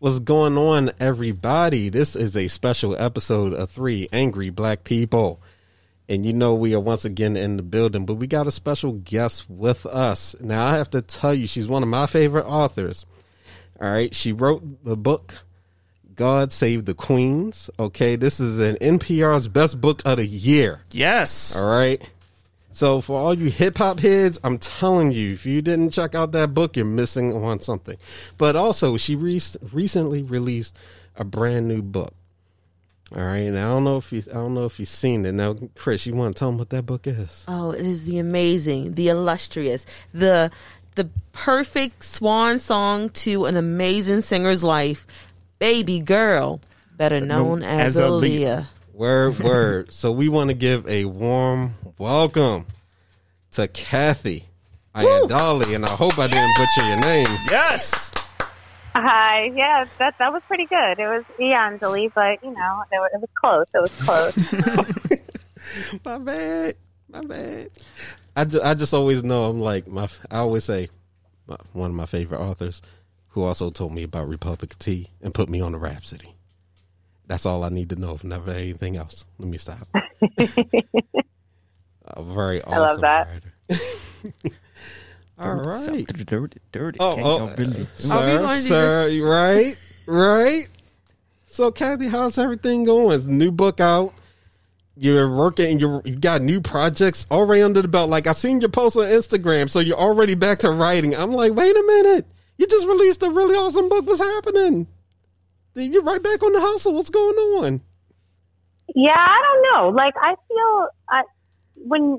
What's going on, everybody? This is a special episode of Three Angry Black People. And you know, we are once again in the building, but we got a special guest with us. Now, I have to tell you, she's one of my favorite authors. All right. She wrote the book, God Save the Queens. Okay. This is an NPR's best book of the year. Yes. All right. So for all you hip hop heads, I'm telling you, if you didn't check out that book, you're missing on something. But also, she re- recently released a brand new book. All right, and I don't know if you, I don't know if you've seen it. Now, Chris, you want to tell them what that book is? Oh, it is the amazing, the illustrious, the the perfect swan song to an amazing singer's life, "Baby Girl," better known as, as Aaliyah. Aaliyah. Word, word. so we want to give a warm welcome to Kathy Ayandali, and I hope I didn't butcher your name. Yes. Hi. Yeah, that that was pretty good. It was Iandoli, but you know, it, wa- it was close. It was close. my bad, my bad. I, ju- I just always know I'm like my. I always say my, one of my favorite authors, who also told me about Republic of Tea and put me on the Rhapsody. That's all I need to know. If never anything else, let me stop. A very awesome I love that. writer. all right. Something dirty, dirty. Oh, Can't oh. y'all uh, really- Are we Sir, to sir, right, right. So, Kathy, how's everything going? Is new book out? You're working. You you got new projects already under the belt. Like I seen your post on Instagram, so you're already back to writing. I'm like, wait a minute, you just released a really awesome book. What's happening? You're right back on the hustle. What's going on? yeah, I don't know. Like I feel I when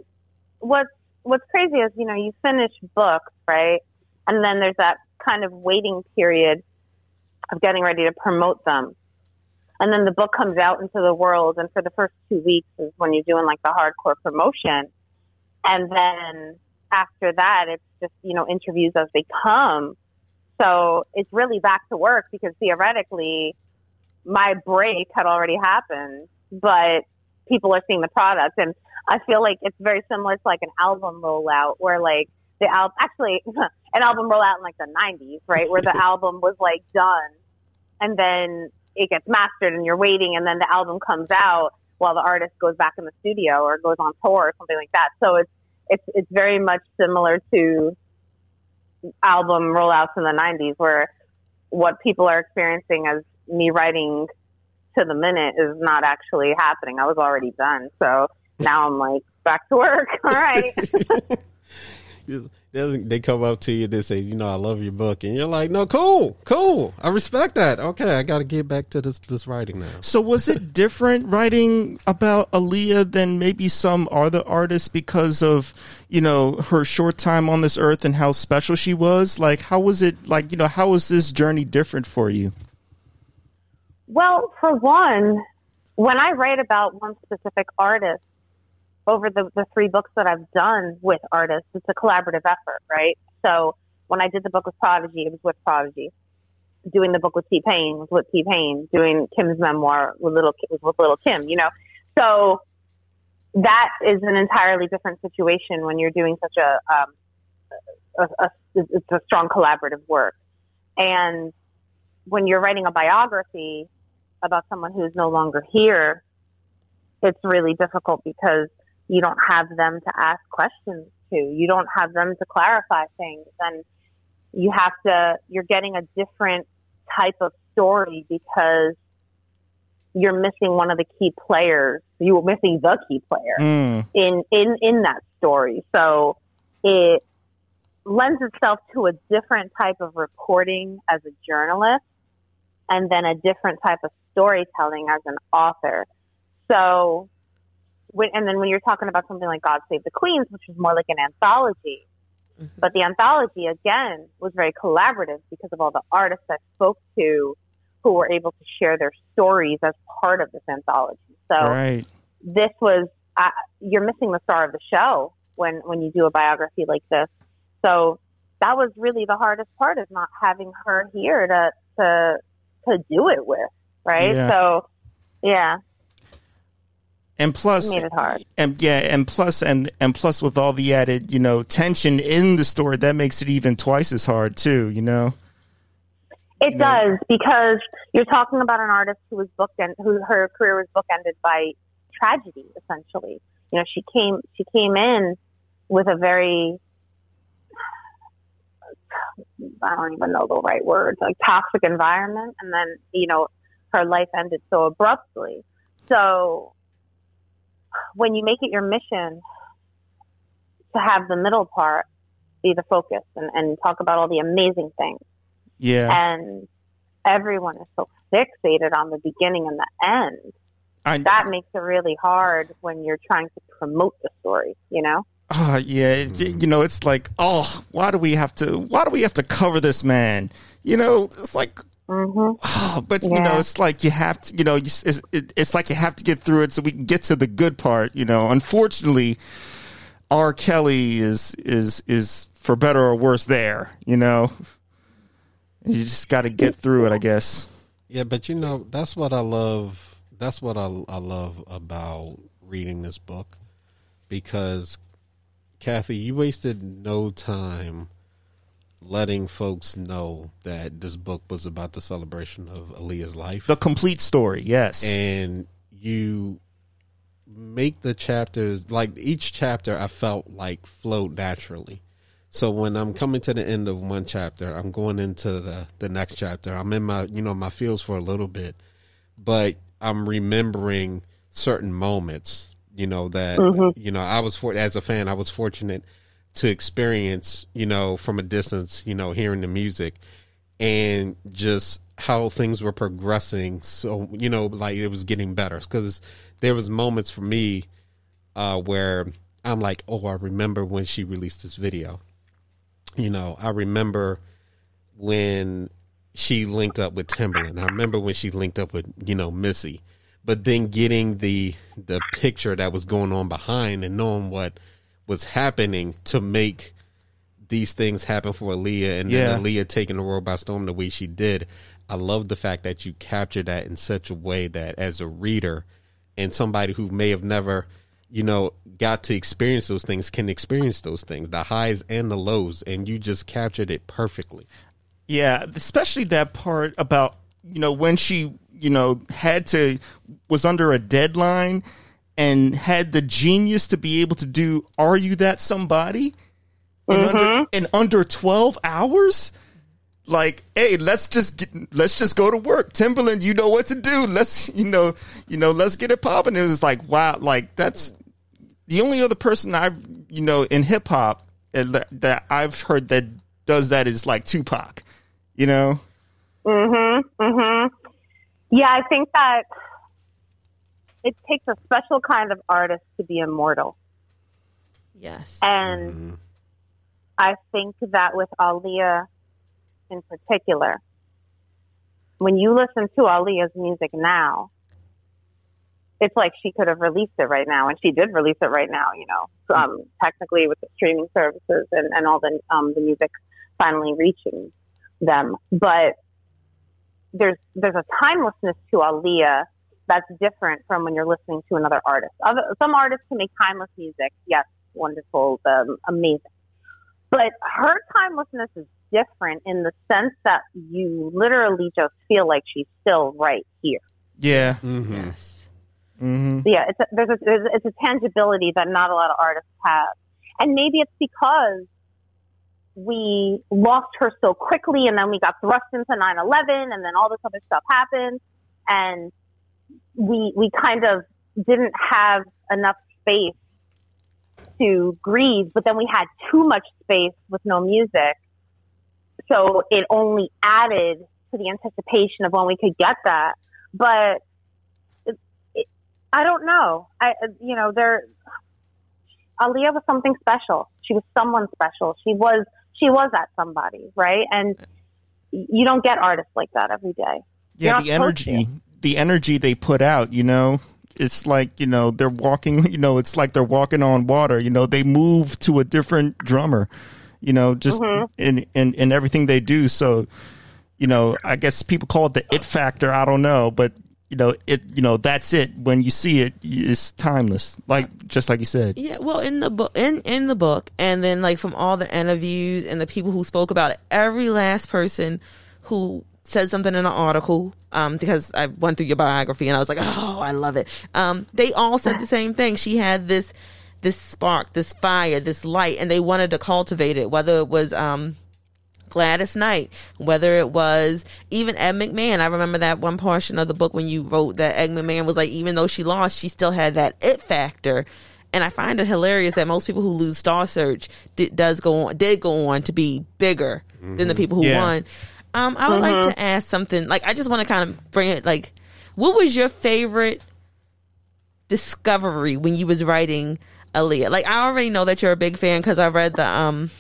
what's what's crazy is you know you finish books right, and then there's that kind of waiting period of getting ready to promote them. And then the book comes out into the world, and for the first two weeks is when you're doing like the hardcore promotion. And then after that, it's just, you know, interviews as they come. So it's really back to work because theoretically, my break had already happened, but people are seeing the product. And I feel like it's very similar to like an album rollout where like the album, actually, an album rollout in like the 90s, right? Where the album was like done and then it gets mastered and you're waiting and then the album comes out while the artist goes back in the studio or goes on tour or something like that. So it's it's it's very much similar to album rollouts in the 90s where what people are experiencing as me writing to the minute is not actually happening. I was already done. So now I'm like back to work. All right. They they come up to you and they say, you know, I love your book, and you're like, no, cool, cool, I respect that. Okay, I got to get back to this this writing now. So was it different writing about Aaliyah than maybe some other artists because of you know her short time on this earth and how special she was? Like, how was it? Like, you know, how was this journey different for you? Well, for one, when I write about one specific artist over the, the three books that I've done with artists, it's a collaborative effort, right? So when I did the book with Prodigy, it was with Prodigy. Doing the book with T Pain was with T Pain. Doing Kim's memoir with little was with little Kim. You know, so that is an entirely different situation when you're doing such a, um, a, a it's a strong collaborative work. And when you're writing a biography about someone who's no longer here, it's really difficult because you don't have them to ask questions to. You don't have them to clarify things. And you have to, you're getting a different type of story because you're missing one of the key players. You're missing the key player Mm. in, in, in that story. So it lends itself to a different type of reporting as a journalist and then a different type of storytelling as an author. So, when, and then when you're talking about something like God Save the Queens, which is more like an anthology, but the anthology again was very collaborative because of all the artists I spoke to who were able to share their stories as part of this anthology. So Right. this was uh, you're missing the star of the show when when you do a biography like this. So that was really the hardest part is not having her here to to to do it with, right? Yeah. So yeah, And plus, made it hard. and yeah, and plus, and and plus, with all the added, you know, tension in the story, that makes it even twice as hard too. You know. It does because you're talking about an artist who was bookend, who her career was bookended by tragedy, essentially. You know, she came she came in with a very I don't even know the right words, like toxic environment, and then you know her life ended so abruptly. So when you make it your mission to have the middle part be the focus and, and talk about all the amazing things Yeah. and everyone is so fixated on the beginning and the end. I, That makes it really hard when you're trying to promote the story, you know? Oh yeah, it, you know it's like, oh, why do we have to? Why do we have to cover this man? You know, it's like, hmm oh, but you know, it's like you have to. You know, it's, it, it's like you have to get through it so we can get to the good part. You know, unfortunately, R. Kelly is is is for better or worse there. You know, you just got to get through it, I guess. Yeah, but you know, that's what I love. That's what I, I love about reading this book because, Kathy, you wasted no time letting folks know that this book was about the celebration of Aaliyah's life. The complete story, yes. and you make the chapters like each chapter I felt like flowed naturally. So when I'm coming to the end of one chapter, I'm going into the the next chapter. I'm in my you know my feels for a little bit, but I'm remembering certain moments. You know that you know I was for as a fan I was fortunate to experience you know from a distance you know hearing the music and just how things were progressing. So you know like it was getting better because there was moments for me uh where i'm like oh i remember when she released this video. You know i remember when she linked up with Timbaland i remember when she linked up with you know missy but then getting the the picture that was going on behind and knowing what was happening to make these things happen for Aaliyah and Yeah. then Aaliyah taking the world by storm the way she did. I love the fact that you captured that in such a way that as a reader and somebody who may have never, you know, got to experience those things can experience those things, the highs and the lows, and you just captured it perfectly. Yeah, especially that part about you know when she you know had to was under a deadline and had the genius to be able to do "Are you that somebody?" in under in under twelve hours. Like, hey, let's just get, let's just go to work. Timbaland, you know what to do. Let's you know you know let's get it popping. It was like wow, like that's the only other person I've you know in hip hop that that I've heard that does that is like Tupac. You know, Mhm. Mhm. Yeah, I think that it takes a special kind of artist to be immortal. Yes. And I think that with Aaliyah in particular, when you listen to Aaliyah's music now, it's like she could have released it right now, and she did release it right now. You know, um, technically with the streaming services and, and all the um, the music finally reaching them, but there's there's a timelessness to Aaliyah that's different from when you're listening to another artist. Other, some artists can make timeless music, yes, wonderful, um, amazing, but her timelessness is different in the sense that you literally just feel like she's still right here. yeah, Mm-hmm. Yes. hmm Yeah, it's a, there's a there's, it's a tangibility that not a lot of artists have, and maybe it's because we lost her so quickly, and then we got thrust into 9/11, and then all this other stuff happened, and we we kind of didn't have enough space to grieve, but then we had too much space with no music, so it only added to the anticipation of when we could get that, but. I don't know. I, you know, there. Aaliyah was something special. She was someone special. She was, she was that somebody, right? And you don't get artists like that every day. yeah. The energy, the energy they put out. You know, it's like you know they're walking. You know, it's like they're walking on water. You know, they move to a different drummer. You know, just Mm-hmm. in in in everything they do. So, you know, I guess people call it the it factor. I don't know, but you know, it. You know, that's it. When you see it, it's timeless. Like just like you said. Yeah, well, in the book, in in the book, and then like from all the interviews and the people who spoke about it, every last person who said something in an article um, because I went through your biography and I was like, oh, I love it. Um, they all said the same thing. She had this this spark, this fire, this light, and they wanted to cultivate it. Whether it was um, Gladys Knight, whether it was even Ed McMahon. I remember that one portion of the book when you wrote that Ed McMahon was like, even though she lost, she still had that it factor. And I find it hilarious that most people who lose Star Search did, does go on, did go on to be bigger than the people who Yeah. won. Um, I would like to ask something. Like, I just want to kind of bring it. Like, what was your favorite discovery when you was writing Aaliyah? Like, I already know that you're a big fan because I read the um the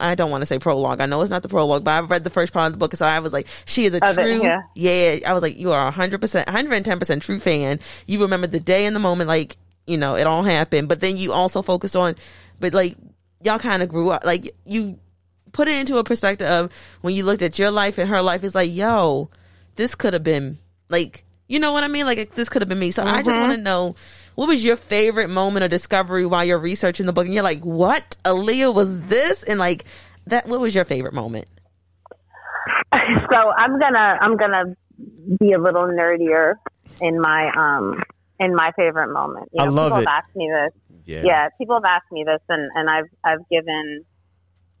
I don't want to say prologue. I know it's not the prologue, but I've read the first part of the book, so I was like, she is a the- true yeah. yeah. I was like, you are hundred percent, hundred and ten percent true fan. You remember the day and the moment, like you know it all happened, but then you also focused on, but like y'all kind of grew up, like you put it into a perspective of when you looked at your life and her life. It's like, yo, this could have been like, you know what I mean? Like this could have been me. So I just mm-hmm. want to know. What was your favorite moment of discovery while you're researching the book? And you're like, "What? Aaliyah was this?" And like that. What was your favorite moment? so I'm gonna I'm gonna be a little nerdier in my um in my favorite moment. You I love people it. have asked me this. Yeah. people have asked me this, and and I've I've given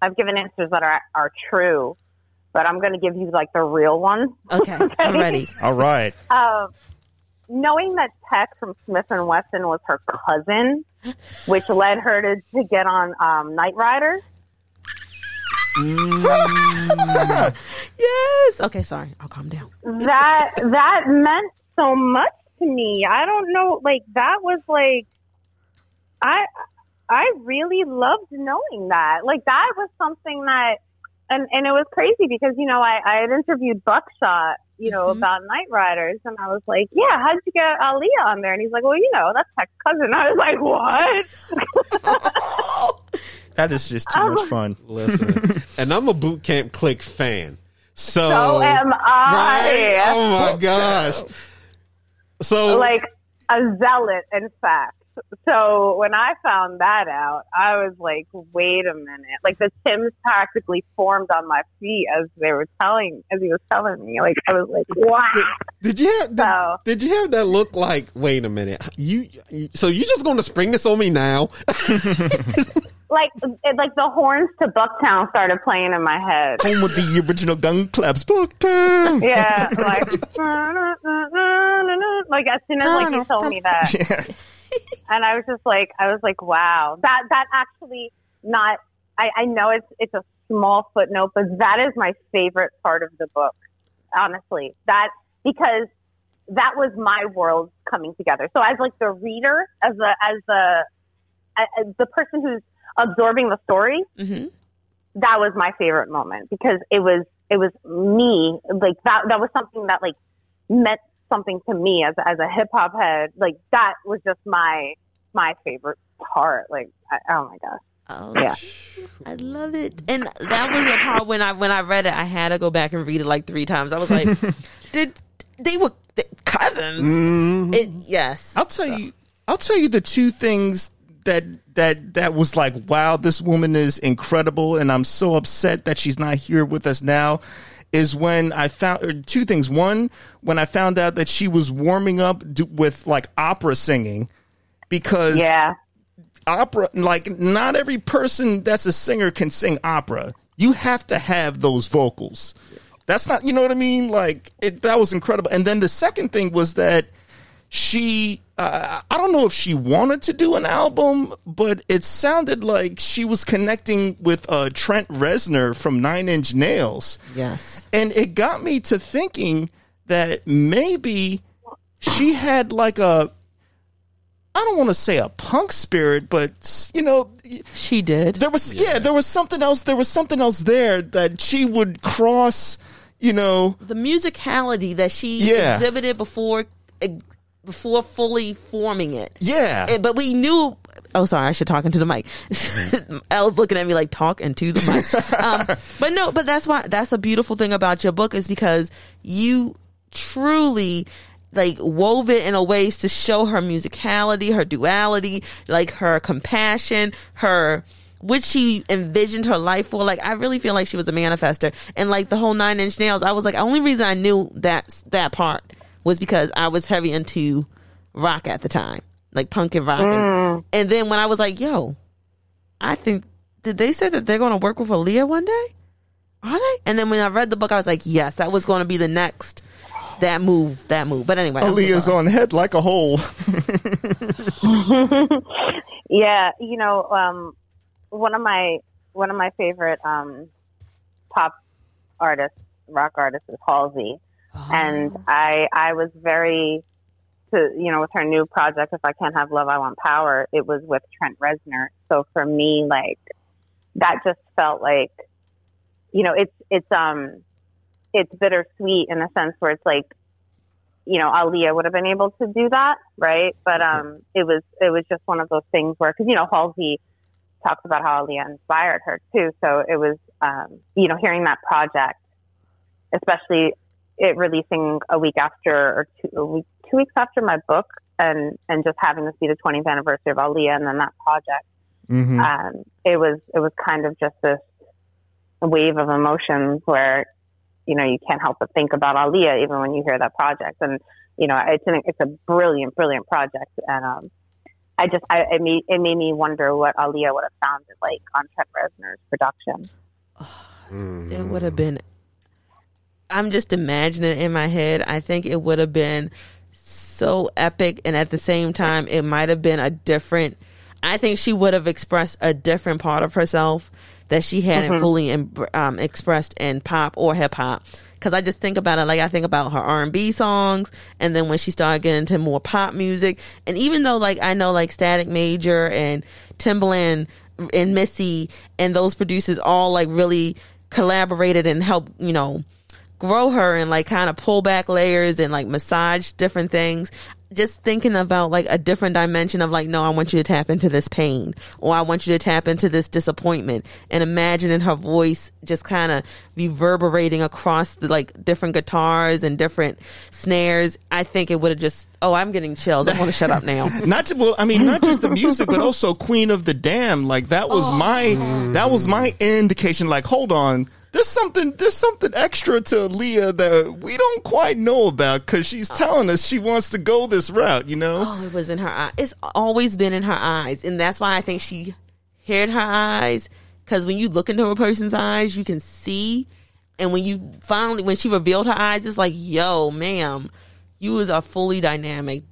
I've given answers that are are true, but I'm gonna give you like the real one. Okay, I'm ready. All right. Uh, knowing that Tek from Smif-N-Wessun was her cousin, which led her to, to get on um, Night Rider. Yes. Okay, sorry. I'll calm down. that that meant so much to me. I don't know, like that was like I I really loved knowing that. Like that was something that and and it was crazy because you know I I had interviewed Buckshot, you know, Mhm. about Night Riders and I was like, "Yeah, how'd you get Ali on there?" And he's like, "Well, you know, that's Tek's cousin." I was like, "What?" That is just too much fun. Listen, and I'm a Boot Camp Clik fan. So, So am right? I. Oh my gosh. So like a zealot, in fact. So when I found that out, I was like, wait a minute. Like the Tims practically formed on my feet as they were telling, as he was telling me. Like I was like, wow. did you have did, So- did you have that look like? Wait a minute, you so you just going to spring this on me now? Like, it, like the horns to Bucktown started playing in my head. Home with the original gun claps. Bucktown. Yeah, like, like as soon as like you told me that, Yeah. and I was just like, I was like, wow, that that actually not. I, I know it's it's a small footnote, but that is my favorite part of the book. Honestly, that because that was my world coming together. So as like the reader, as the as the as the person who's absorbing the story, hmm that was my favorite moment because it was it was me like that that was something that like meant something to me as as a hip hop head like that was just my my favorite part like I, oh my gosh Oh, Yeah. I love it. And that was a part when I when I read it, I had to go back and read it like three times. I was like, did they were th- cousins? Mm-hmm. It, yes. I'll tell you. I'll tell you the two things that that that was like, wow, this woman is incredible, and I'm so upset that she's not here with us now. Is when I found or two things. One, when I found out that she was warming up do, with like opera singing, because yeah. opera like not every person that's a singer can sing opera. You have to have those vocals. That's not you know what i mean? Like it, that was incredible. And then the second thing was that she uh, i don't know if she wanted to do an album but it sounded like she was connecting with uh, trent reznor from nine inch nails Yes. and it got me to thinking that maybe she had like a I don't want to say a punk spirit, but you know, She did. there was yeah. there was something else. There was something else there that she would cross. You know, the musicality that she Yeah. exhibited before before fully forming it. yeah, But we knew. Oh, sorry. I should talk into the mic. Elle's looking at me like talk into the mic. um, but no, but that's why that's the beautiful thing about your book is because you truly like wove it in a ways to show her musicality, her duality, like her compassion, her what she envisioned her life for. Like I really feel like she was a manifester, and like the whole Nine Inch Nails. I was like, the only reason I knew that that part was because I was heavy into rock at the time, like punk and rock. And, and then when I was like, yo, I think did they say that they're going to work with Aaliyah one day? Are they? And then when I read the book, I was like, yes, that was going to be the next that move, that move. But anyway, I'm Aaliyah's sorry. on head like a hole. Yeah, you know, um, one of my one of my favorite um, pop artists, rock artists, is Halsey, and I I was very to you know with her new project, if I can't have love, I want power. It was with Trent Reznor, so for me, like that just felt like, you know, it's it's um it's bittersweet in a sense where it's like you know, Aaliyah would have been able to do that, right? But um, it was it was just one of those things where, because you know, Halsey talks about how Aaliyah inspired her too. So it was, um, you know, hearing that project, especially it releasing a week after or two, a week, two weeks after my book, and and just having this be the 20th anniversary of Aaliyah, and then that project, hmm um, it was it was kind of just this wave of emotions where you know you can't help but think about Aaliyah even when you hear that project. And you know it's an, it's a brilliant brilliant project. And um I just I it made it made me wonder what Aaliyah would have sounded like on Trent Reznor's production. it would have been i'm just imagining it in my head. I think it would have been so epic and at the same time it might have been a different i think she would have expressed a different part of herself that she hadn't fully em- um, expressed in pop or hip hop. Because i just think about it like i think about her r&b songs and then when she started getting into more pop music. And even though like i know like static major and timbaland and missy and those producers all like really collaborated and helped you know grow her and like kind of pull back layers and like massage different things just thinking about like a different dimension of like no i want you to tap into this pain or i want you to tap into this disappointment and imagining her voice just kind of reverberating across the like different guitars and different snares i think it would have just oh i'm getting chills i want to shut up now Not to, well, I mean, not just the music, but also Queen of the Damned. Like that was oh. my that was my indication. Like, hold on, there's something there's something extra to Leah that we don't quite know about because she's oh. telling us she wants to go this route. You know, Oh, it was in her eye. It's always been in her eyes, and that's why I think she hid her eyes. Because when you look into a person's eyes, you can see, and when you finally, when she revealed her eyes, it's like, yo, ma'am, you was a fully dynamic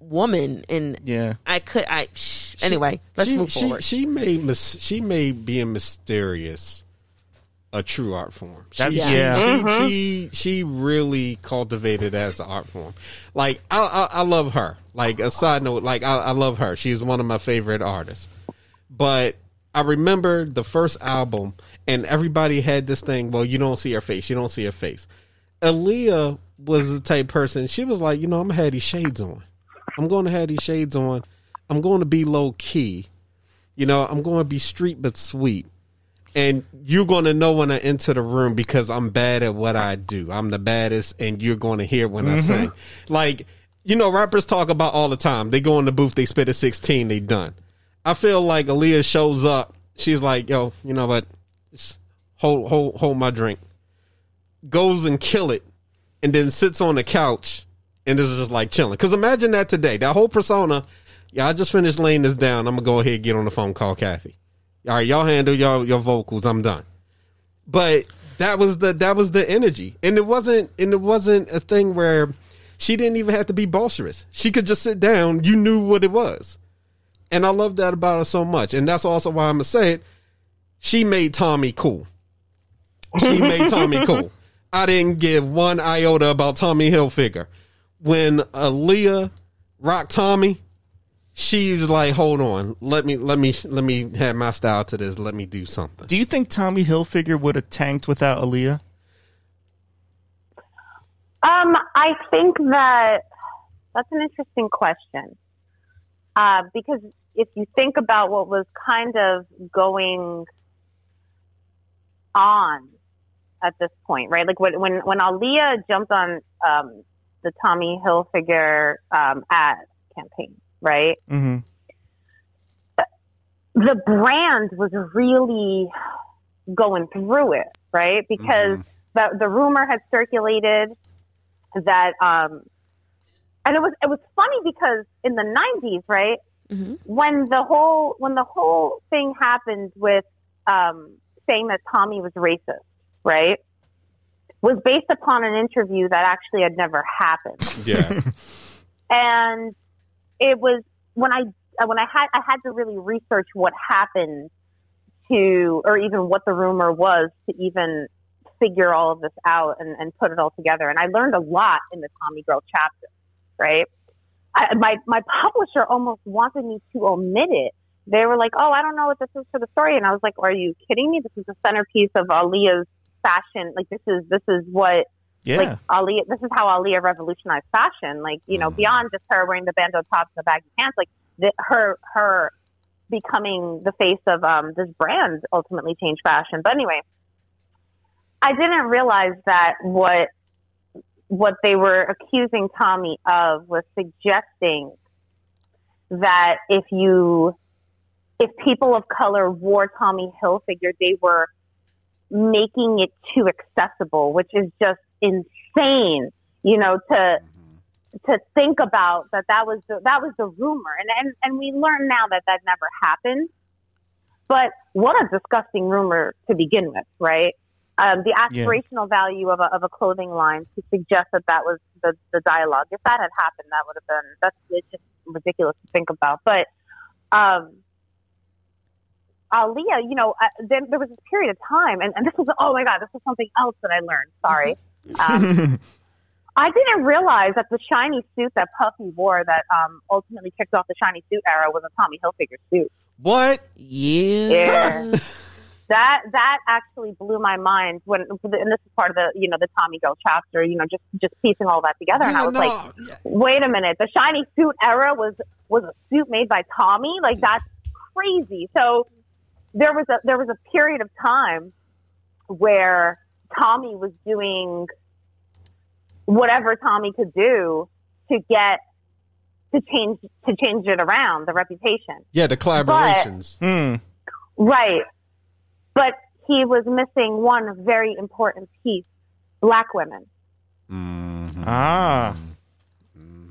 woman, and yeah. I could, I shh. anyway. Let's she, move she, forward. She made mis- she made being mysterious a true art form. She, she- yeah. she, mm-hmm. she she really cultivated as an art form. Like I, I I love her. Like a side note, like I, I love her. She's one of my favorite artists. But I remember the first album, and everybody had this thing. Well, you don't see her face. You don't see her face. Aaliyah was the type person. She was like, you know, I'm gonna have these shades on. I'm going to have these shades on. I'm going to be low key. You know, I'm going to be street but sweet. And you're going to know when I enter the room because I'm bad at what I do. I'm the baddest, and you're going to hear when I mm-hmm. sing. Like, you know, rappers talk about all the time. They go in the booth, they spit a 16, they done. I feel like Aaliyah shows up. She's like, yo, you know what? Hold, hold, hold my drink. Goes and kill it, and then sits on the couch and this is just like chilling. Because imagine that today, that whole persona. Yeah, I just finished laying this down. I'm gonna go ahead and get on the phone, call Kathy. All right, y'all handle your your vocals. I'm done. But that was the that was the energy, and it wasn't and it wasn't a thing where she didn't even have to be boisterous. She could just sit down. You knew what it was, and I love that about her so much. And that's also why I'm gonna say it. She made Tommy cool. She made Tommy cool. I didn't give one iota about Tommy Hilfiger when Aaliyah rocked Tommy, she was like, "Hold on, let me let me let me have my style to this. Let me do something." Do you think Tommy Hilfiger would have tanked without Aaliyah? Um, I think that that's an interesting question. Uh, because if you think about what was kind of going on at this point, right? Like when when, when Aaliyah jumped on um, the Tommy Hilfiger um, ad campaign, right? Mm-hmm. the brand was really going through it, right? Because the the rumor had circulated that um and it was it was funny because in the 90s, right? Mhm. When the whole when the whole thing happened with um saying that Tommy was racist, right? Was based upon an interview that actually had never happened Yeah. and it was when I when I had I had to really research what happened to or even what the rumor was to even figure all of this out and, and put it all together. And I learned a lot in the Tommy Girl chapter, right? I, my my publisher almost wanted me to omit it. They were like, "Oh, I don't know what this is for the story," and I was like, "Are you kidding me? This is the centerpiece of Aaliyah's fashion. Like this is this is what Yeah. like Ali, this is how Aaliyah revolutionized fashion. Like, you know, beyond just her wearing the bandeau tops and the baggy pants, like the, her, her becoming the face of um, this brand ultimately changed fashion. But anyway, I didn't realize that what what they were accusing Tommy of was suggesting that if you if people of color wore Tommy Hilfiger, they were making it too accessible, which is just insane. You know, to to think about that that was the, that was the rumor, and and and we learn now that that never happened. But what a disgusting rumor to begin with, right? Um, the Yeah. aspirational value of a, of a clothing line to suggest that that was the, the dialogue. If that had happened, that would have been that's it's just ridiculous to think about. But um, Aaliyah, you know, uh, then there was this period of time, and, and this was oh my god, this was something else that I learned. Sorry, um, I didn't realize that the shiny suit that Puffy wore that um, ultimately kicked off the shiny suit era was a Tommy Hilfiger suit. what? Yeah. Yeah. That that actually blew my mind when, and this is part of the you know the Tommy Girl chapter. You know, just just piecing all that together, and I was like, wait a minute, the shiny suit era was was a suit made by Tommy? Like that's crazy. So there was a there was a period of time where Tommy was doing whatever Tommy could do to get to change to change it around the reputation. yeah, the collaborations. Hmm. Right. But he was missing one very important piece. Black women. Ah.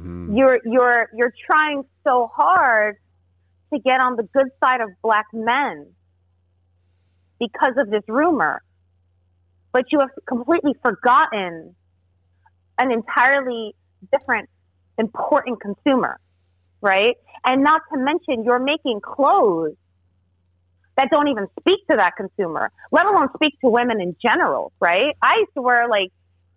You're you're you're trying so hard to get on the good side of black men because of this rumor. But you have completely forgotten an entirely different important consumer, right? And not to mention you're making clothes that don't even speak to that consumer, let alone speak to women in general, right? I used to wear like,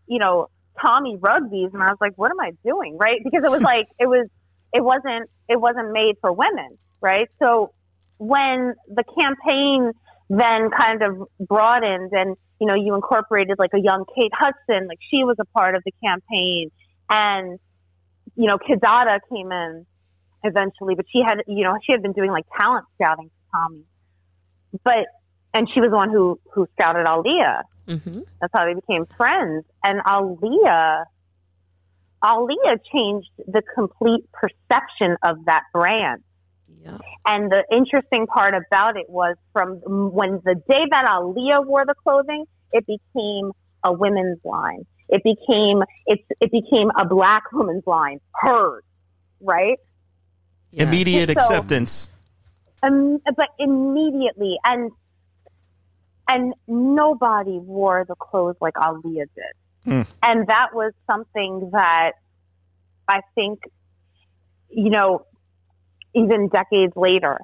you know, Tommy rugbies and I was like, what am I doing? Right? Because it was like, it was, it wasn't, it wasn't made for women, right? So when the campaign then kind of broadened and, you know, you incorporated like a young Kate Hudson, like she was a part of the campaign and, you know, Kidada came in eventually, but she had, you know, she had been doing like talent scouting for Tommy. But, and she was the one who, who scouted Aaliyah. hmm That's how they became friends. And Aaliyah, Aaliyah changed the complete perception of that brand. Yeah. And the interesting part about it was from when the day that Aaliyah wore the clothing, it became a women's line. It became it's it became a black woman's line, hers, right? Yeah. Immediate So- acceptance. Um, but immediately, and and nobody wore the clothes like Aaliyah did, Hmm. and that was something that I think, you know, even decades later,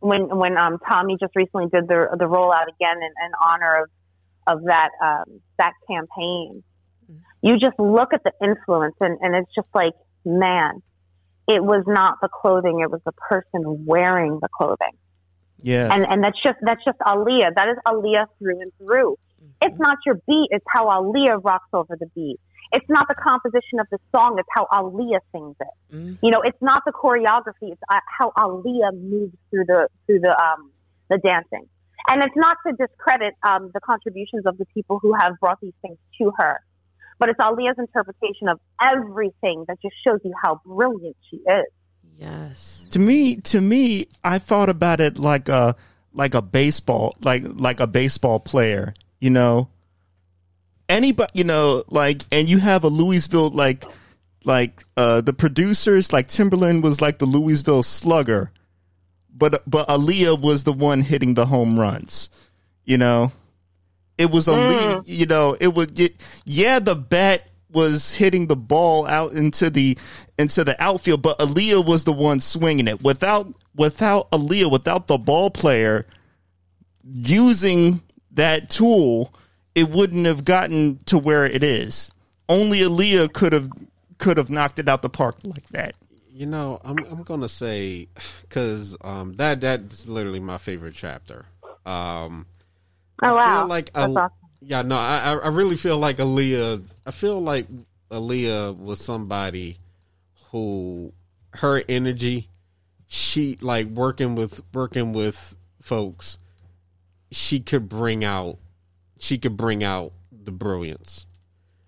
when when um, Tommy just recently did the the rollout again in, in honor of of that um, that campaign, you just look at the influence, and, and it's just like, man, it was not the clothing; it was the person wearing the clothing Yes. and and that's just that's just Aaliyah. That is Aaliyah through and through. It's not your beat; it's how Aaliyah rocks over the beat. It's not the composition of the song; it's how Aaliyah sings it. Mhm. You know, it's not the choreography; it's uh, how Aaliyah moves through the through the um the dancing. And it's not to discredit um, the contributions of the people who have brought these things to her, but it's Aaliyah's interpretation of everything that just shows you how brilliant she is. Yes. to me to me i thought about it like a like a baseball like like a baseball player you know anybody you know like and you have a louisville like like uh the producers like Timbaland was like the louisville slugger but but Aaliyah was the one hitting the home runs you know? It was Aaliyah you know it would get yeah the bat was hitting the ball out into the into the outfield but Aaliyah was the one swinging it. Without without Aaliyah without the ball player using that tool it wouldn't have gotten to where it is only Aaliyah could have could have knocked it out the park like that You know, I'm I'm gonna say because um, that that's literally my favorite chapter. Um, Oh I wow, feel like that's Al- awesome. yeah, no, I I I really feel like Aaliyah. I feel like Aaliyah was somebody who her energy, she like working with working with folks, she could bring out, she could bring out the brilliance.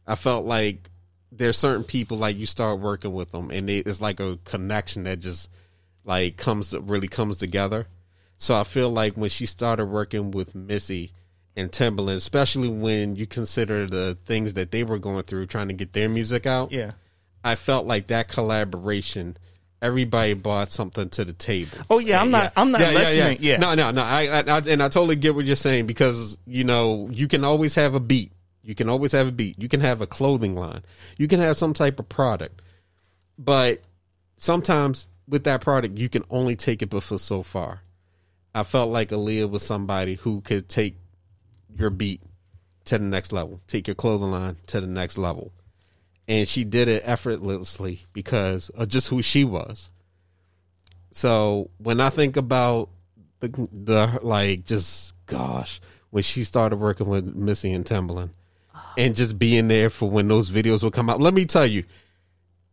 I felt like there's certain people like you start working with them and it's like a connection that just like comes really comes together. So I feel like when she started working with Missy and Timbaland, especially when you consider the things that they were going through trying to get their music out, yeah I felt like that collaboration, everybody brought something to the table. oh yeah I'm not I'm not listening yeah, yeah, No, no, no. I, I, I and I totally get what you're saying because you know you can always have a beat. You can always have a beat. You can have a clothing line. You can have some type of product, but sometimes with that product you can only take it but for so far. I felt like Aaliyah was somebody who could take your beat to the next level, take your clothing line to the next level. And she did it effortlessly because of just who she was. So when I think about the the like just gosh, when she started working with Missy and Timbaland and just being there for when those videos would come out. Let me tell you,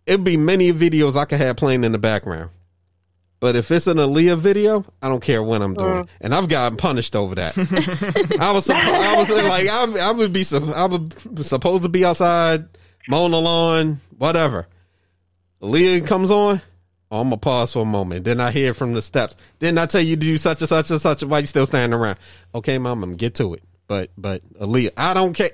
it'd be many videos I could have playing in the background. But if it's an Aaliyah video, I don't care when I'm doing, it. and I've gotten punished over that. I was, I was like, I, I would be, I would supposed to be outside mowing the lawn, whatever. Aaliyah comes on, oh, I'm gonna pause for a moment. Then I hear from the steps. Then I tell you to do such and such and such. Why you still standing around? Okay, mom, I'm gonna get to it. But but Aaliyah, I don't care.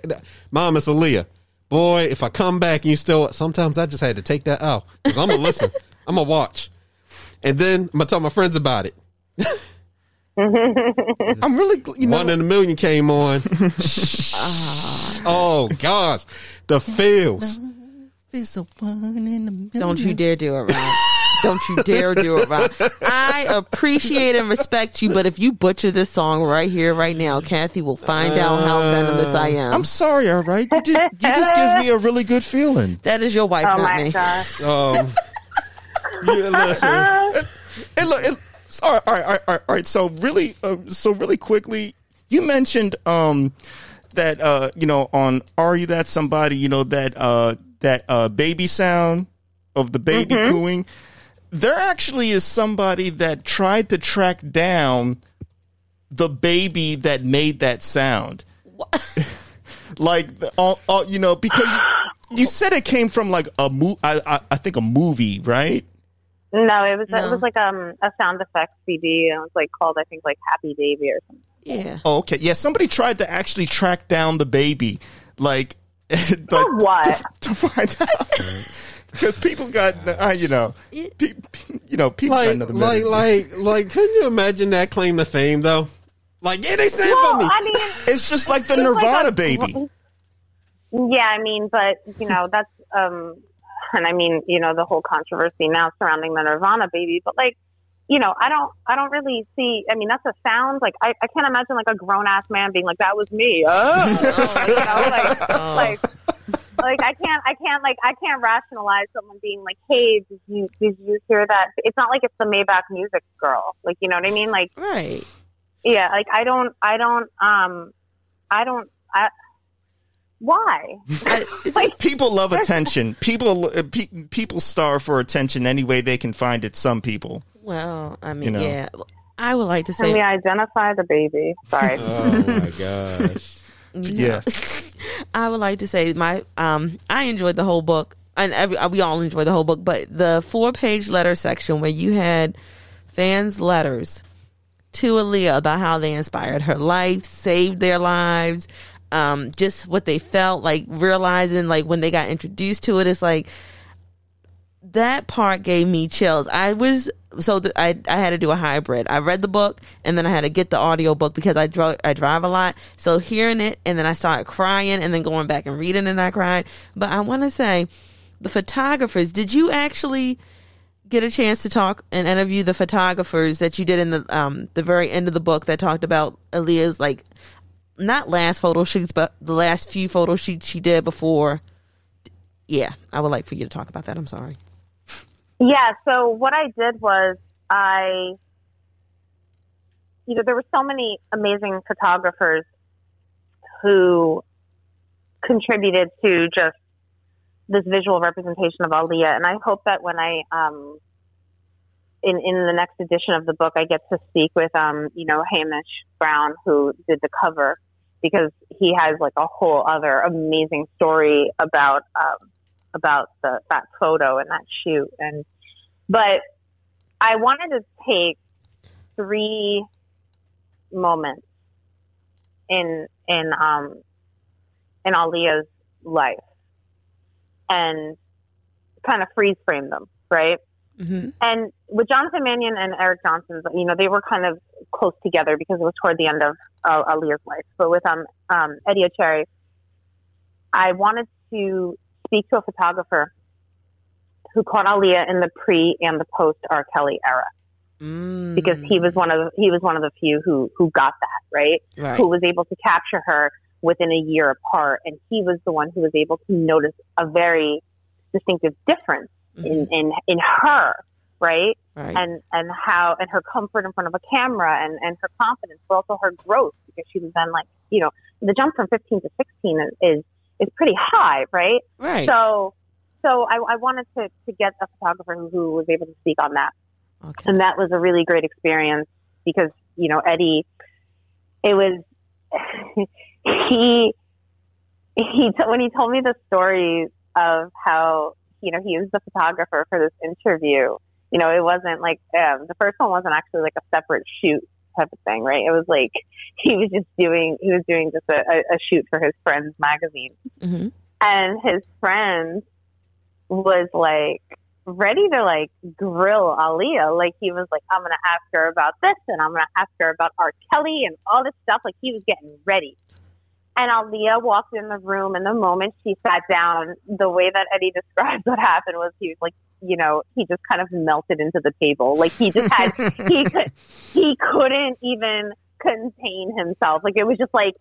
Mom, it's Aaliyah. Boy, if I come back and you still, sometimes I just had to take that out because I'm gonna listen. I'm gonna watch, and then I'm gonna tell my friends about it. I'm really you know One in a million came on. oh gosh, the feels. There's a one in the middle. Don't you dare do it, Rob. Don't you dare do it, Rob. I appreciate and respect you, but if you butcher this song right here, right now, Kathy will find out how venomous I am. I'm sorry, all right. You just, you just gives me a really good feeling. that is your wife, Oh not my me. gosh. Um, you listen. And look, it, all right, all right, all right, all right, all right. So really, uh, so really quickly, you mentioned um that uh you know on Are You That Somebody? You know that uh that uh baby sound of the baby cooing. There actually is somebody that tried to track down the baby that made that sound. like, the- all, all, you know, because you, you said it came from like a mo- I, I, I think a movie, right? No, it was No. it was like um a sound effects CD. and It was like called I think like Happy Baby or something. Yeah. Oh, okay. Yeah, somebody tried to actually track down the baby, like, like For what? To, to find out because people got, uh, you know, pe- pe- you know, people got like, another like, minute. like, like, can you imagine that claim to fame though? Like, yeah, they sampled Well, me. I mean, it's just like the it's like Nirvana a- baby. Yeah, I mean, but you know that's um, and I mean, you know, the whole controversy now surrounding the Nirvana baby. But like, you know, I don't, I don't really see. I mean, that's a sound. Like, I, I can't imagine like a grown ass man being like, "That was me." Oh, you know, like, like, like I can't, I can't, like, I can't rationalize someone being like, "Hey, did you, did you hear that?" It's not like it's the Maybach music girl. Like, you know what I mean? Like, Right. yeah, like I don't, I don't, um, I don't, I. Why? It's Like, People love attention. People, uh, people starve for attention any way they can find it. Some people. Well, I mean, You know. yeah. I would like to Can we say, identify the baby? Sorry. Oh my gosh. Yeah. I would like to say my um I enjoyed the whole book. and every, we all enjoyed the whole book, but the four page letter section where you had fans' letters to Aaliyah about how they inspired her life, saved their lives, um, just what they felt like realizing like when they got introduced to it. It's like that part gave me chills. I was so th- I I had to do a hybrid. I read the book and then I had to get the audio book because I drove I drive a lot. So hearing it and then I started crying and then going back and reading and I cried. But I want to say the photographers. Did you actually? get a chance to talk and interview the photographers that you did in the um the very end of the book that talked about Aaliyah's like not last photo shoots but the last few photo shoots she did before yeah I would like for you to talk about that I'm sorry Yeah, so what I did was I, you know, there were so many amazing photographers who contributed to just this visual representation of Aaliyah, and I hope that when I, um, in in the next edition of the book, I get to speak with, um, you know, Hamish Brown, who did the cover, because he has like a whole other amazing story about um, about the that photo and that shoot and but I wanted to take three moments in in um in Aaliyah's life and kind of freeze frame them, right? mm-hmm. And with Jonathan Mannion and Eric Johnson, you know, they were kind of close together because it was toward the end of uh, Aaliyah's life. But with um, um, Eddie Otchere, I wanted to speak to a photographer who caught Aaliyah in the pre and the post R. Kelly era. Mm. because he was one of the, he was one of the few who who got that right, right. Who was able to capture her within a year apart, and he was the one who was able to notice a very distinctive difference in in in her right? Right. And and how and her comfort in front of a camera and and her confidence but also her growth because she was then like you know the jump from 15 to 16 is is, is pretty high right? Right. So so I, I wanted to to get a photographer who, who was able to speak on that. Okay. And that was a really great experience because you know Eddie it was he he t- when he told me the story of how you know he was the photographer for this interview you know it wasn't like um, the first one wasn't actually like a separate shoot type of thing right it was like he was just doing he was doing just a, a, shoot for his friend's magazine mm-hmm. and his friend was like ready to like grill Aaliyah. Like he was like, I'm gonna ask her about this and I'm gonna ask her about R. Kelly and all this stuff. Like he was getting ready. And Aaliyah walked in the room and the moment she sat down, the way that Eddie described what happened was he was like, you know, he just kind of melted into the table. Like he just had he could he couldn't even contain himself. Like it was just like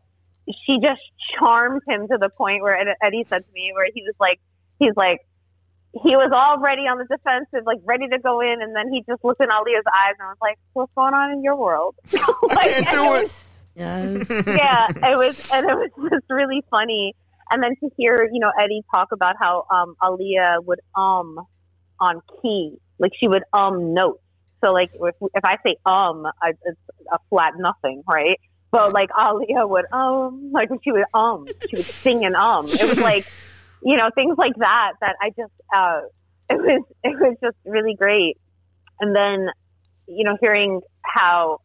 she just charmed him to the point where Eddie said to me where he was like he's like he was already on the defensive, like ready to go in, and then he just looked in Aaliyah's eyes and was like, "What's going on in your world?" like, can't do and it. was- yes yeah, it was, and it was just really funny. And then to hear, you know, Eddie talk about how um, Aaliyah would um on key, like she would um notes. So like if, if I say um, I, it's a flat nothing, right? But like Aaliyah would um, like she would um, she would sing an um. It was like, you know, things like that that I just uh, it was it was just really great. And then, you know, hearing how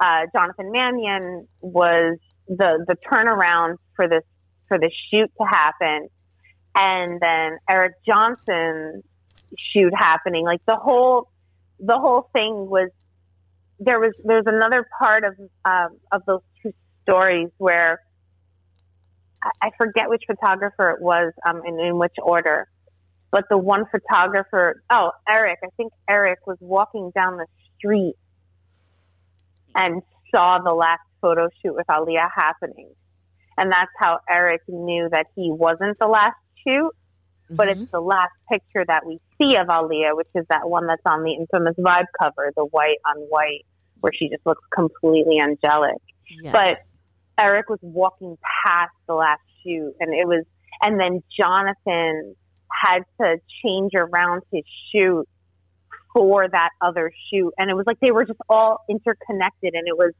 uh, Jonathan Mannion was the the turnaround for this for this shoot to happen, and then Eric Johnson's shoot happening. Like the whole the whole thing was there was there's another part of um, of those two stories where I, I forget which photographer it was um, and in which order, but the one photographer oh Eric I think Eric was walking down the street and saw the last photo shoot with Aaliyah happening. And that's how Eric knew that he wasn't the last shoot, but Mhm. it's the last picture that we see of Aaliyah, which is that one that's on the infamous Vibe cover, the white on white, where she just looks completely angelic. Yes. But Eric was walking past the last shoot, and it was, and then Jonathan had to change around his shoot for that other shoot, and it was like they were just all interconnected, and it was,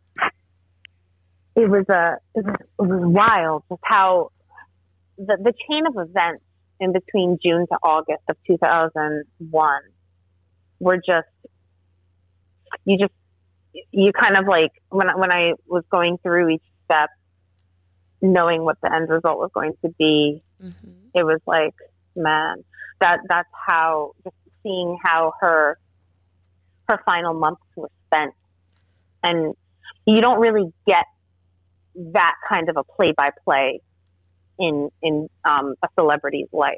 it was a, it was, it was wild, just how the the chain of events in between June to August of 2001 were just, you just, you kind of like, when, I- when I was going through each step, knowing what the end result was going to be, Mm-hmm. it was like, man, that, that's how, just seeing how her, her final months were spent. And you don't really get that kind of a play by play in in um, a celebrity's life.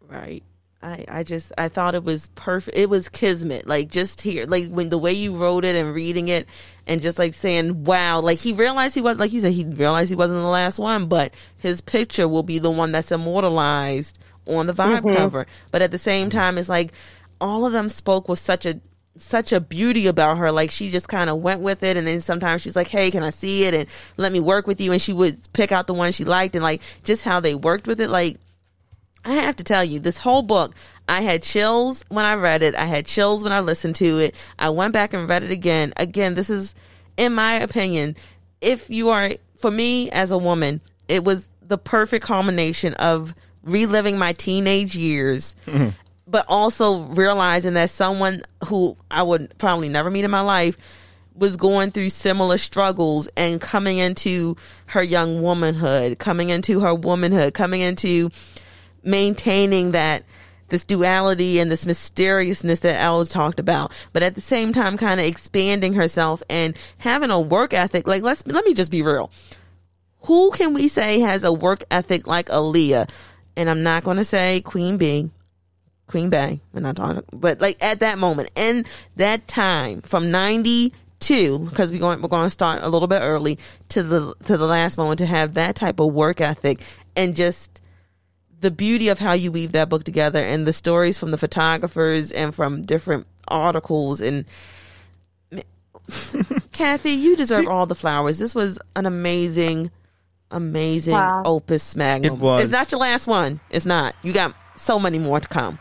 Right. I, I just I thought it was perfect. It was kismet. Like just here, like when the way you wrote it and reading it, and just like saying, "Wow!" Like he realized he was like you said he realized he wasn't the last one, but his picture will be the one that's immortalized on the vibe cover. But at the same time, it's like all of them spoke with such a such a beauty about her. Like she just kind of went with it, and then sometimes she's like, "Hey, can I see it?" and let me work with you, and she would pick out the one she liked, and like just how they worked with it, like. I have to tell you, this whole book, I had chills when I read it. I had chills when I listened to it. I went back and read it again. Again, this is, in my opinion, if you are, for me as a woman, it was the perfect combination of reliving my teenage years, mm-hmm. But also realizing that someone who I would probably never meet in my life was going through similar struggles and coming into her young womanhood, coming into her womanhood, coming into maintaining that this duality and this mysteriousness that Els talked about, but at the same time kind of expanding herself and having a work ethic. Like let's let me just be real. Who can we say has a work ethic like Aaliyah? And I'm not going to say Queen Bee, Queen Bey. We're not talking, but like at that moment and that time from '92, because we're going we're going to start a little bit early to the to the last moment to have that type of work ethic and just the beauty of how you weave that book together and the stories from the photographers and from different articles and Kathy, you deserve all the flowers. This was an amazing, amazing Wow. opus magnum. It was. It's not your last one. It's not. You got so many more to come.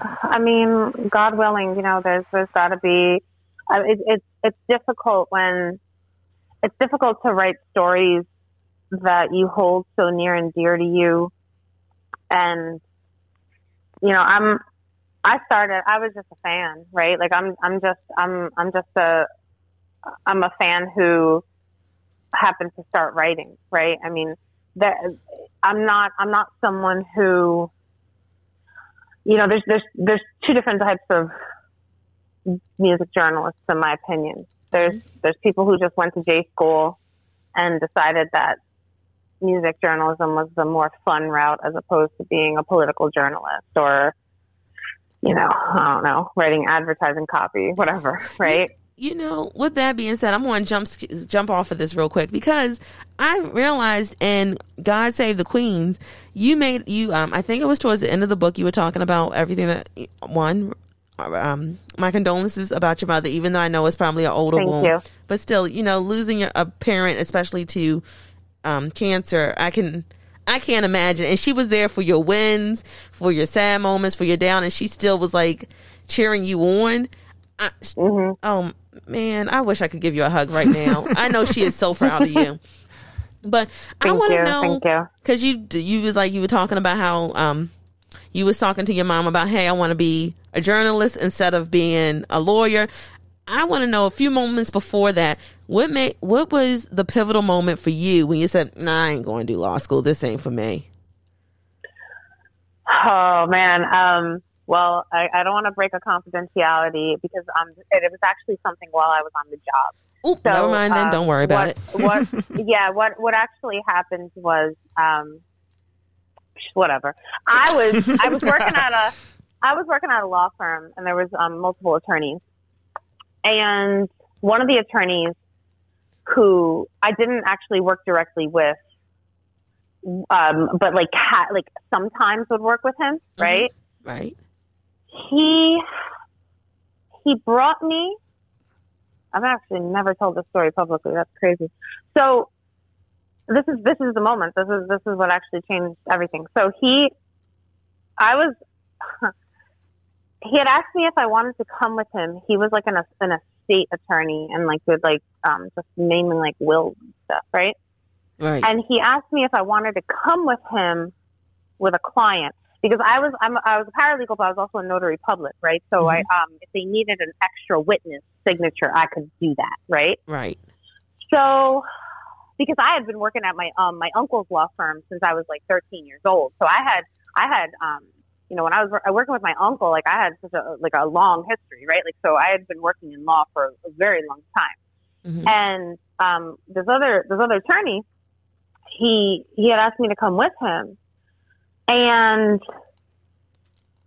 I mean, God willing, you know, there's there's got to be. It, it's it's difficult when it's difficult to write stories that you hold so near and dear to you, and you know, I'm. I started. I was just a fan, right? Like I'm. I'm just. I'm. I'm just a. I'm a fan who happened to start writing, right? I mean, that I'm not. I'm not someone who you know, there's there's there's two different types of music journalists, in my opinion. There's mm-hmm. there's people who just went to J school and decided that music journalism was the more fun route as opposed to being a political journalist or, you know, I don't know, writing advertising copy, whatever, right? You know, with that being said, I'm going to jump jump off of this real quick because I realized in God Save the Queens, you made you. Um, I think it was towards the end of the book. You were talking about everything that one. Um, my condolences about your mother, even though I know it's probably an older Thank wound, you. but still, you know, losing your, a parent, especially to um, cancer, I can. I can't imagine. And she was there for your wins, for your sad moments, for your down, and she still was like cheering you on. I, hmm Oh man, I wish I could give you a hug right now. I know she is so proud of you. But I want to know Thank you. because you you was like you were talking about how um you was talking to your mom about hey I want to be a journalist instead of being a lawyer. I want to know a few moments before that. What made what was the pivotal moment for you when you said, "Nah, I ain't going to do law school. This ain't for me." Oh man. Um, well, I, I don't want to break a confidentiality because um, it, it was actually something while I was on the job. Oop, So, never mind then. um, Don't worry about what, it. What? yeah. What? What actually happened was, um, whatever. I was I was working at a I was working at a law firm, and there was um, multiple attorneys, and one of the attorneys who I didn't actually work directly with, um, but like ha- like sometimes would work with him, right? right? He he brought me I've actually never told this story publicly. That's crazy. So this is this is the moment. This is this is what actually changed everything. So he I was he had asked me if I wanted to come with him. He was like an an estate attorney and like would like um just naming like wills and stuff, right? Right. And he asked me if I wanted to come with him with a client because I was I'm, I was a paralegal, but I was also a notary public, right? So I um, if they needed an extra witness signature, I could do that, right? Right. So because I had been working at my um my uncle's law firm since I was like 13 years old, so I had I had um you know when I was wor- working with my uncle, like I had such a like a long history, right? Like so I had been working in law for a very long time Mhm. and um, this other this other attorney, he he had asked me to come with him, and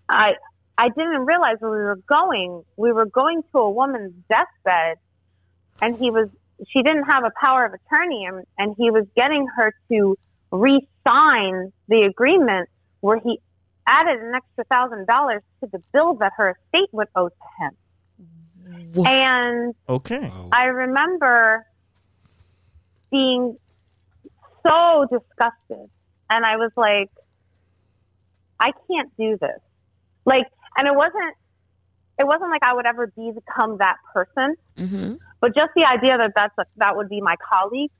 I I didn't realize where we were going. We were going to a woman's deathbed, and he was she didn't have a power of attorney, and, and he was getting her to re-sign the agreement where he added an extra thousand dollars to the bill that her estate would owe to him. Wha- And Okay. I remember being so disgusted. And I was like, I can't do this. Like, and it wasn't, it wasn't like I would ever become that person, Mhm. but just the idea that that's a, that would be my colleague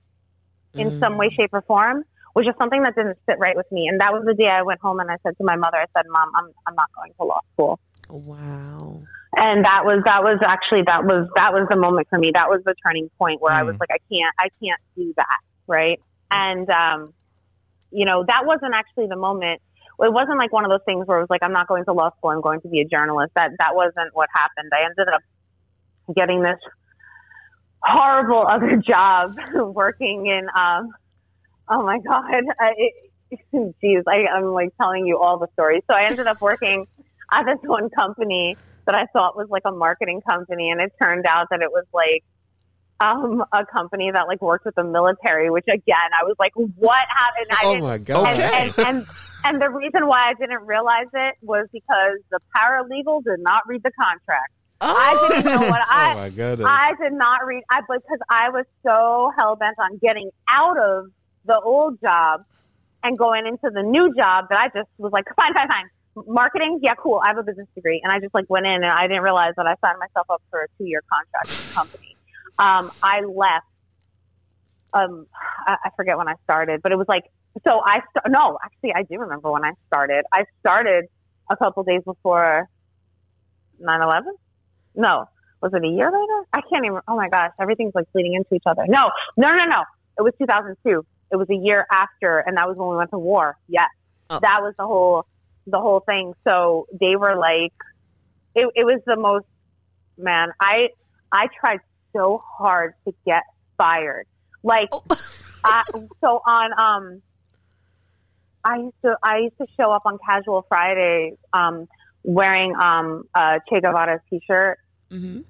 in some way, shape, or form was just something that didn't sit right with me. And that was the day I went home and I said to my mother, I said, Mom, I'm, I'm not going to law school Wow. and that was that was actually that was that was the moment for me that was the turning point where i was Mm. like i can't i can't do that right and um you know that wasn't actually the moment it wasn't like one of those things where it was like i'm not going to law school i'm going to be a journalist that that wasn't what happened i ended up getting this horrible other job working in um oh my god I, it, geez I, i'm like telling you all the stories so i ended up working at this one company that I thought was like a marketing company, and it turned out that it was like um, a company that like worked with the military. Which again, I was like, "What happened?" I Oh my god! and, Okay. and, and and the reason why I didn't realize it was because the paralegal did not read the contract. I didn't know what oh I my goodness! I did not read. I because I was so hell bent on getting out of the old job and going into the new job that I just was like, fine, fine, fine. Marketing, yeah, cool. I have a business degree, and I just like went in, and I didn't realize that I signed myself up for a two year contract with the company. Um, I left. Um, I, I forget when I started, but it was like so. I st- no, actually, I do remember when I started. I started a couple days before 9-11? No, was it a year later? I can't even. Oh my gosh, everything's like bleeding into each other. No, no, no, no. It was 2002. It was a year after, and that was when we went to war. Yes, Oh. that was the whole the whole thing. So they were like, it, it was the most man. I I tried so hard to get fired. Like, I, so on um. I used to I used to show up on Casual Fridays um, wearing um, a Che Guevara T-shirt hmm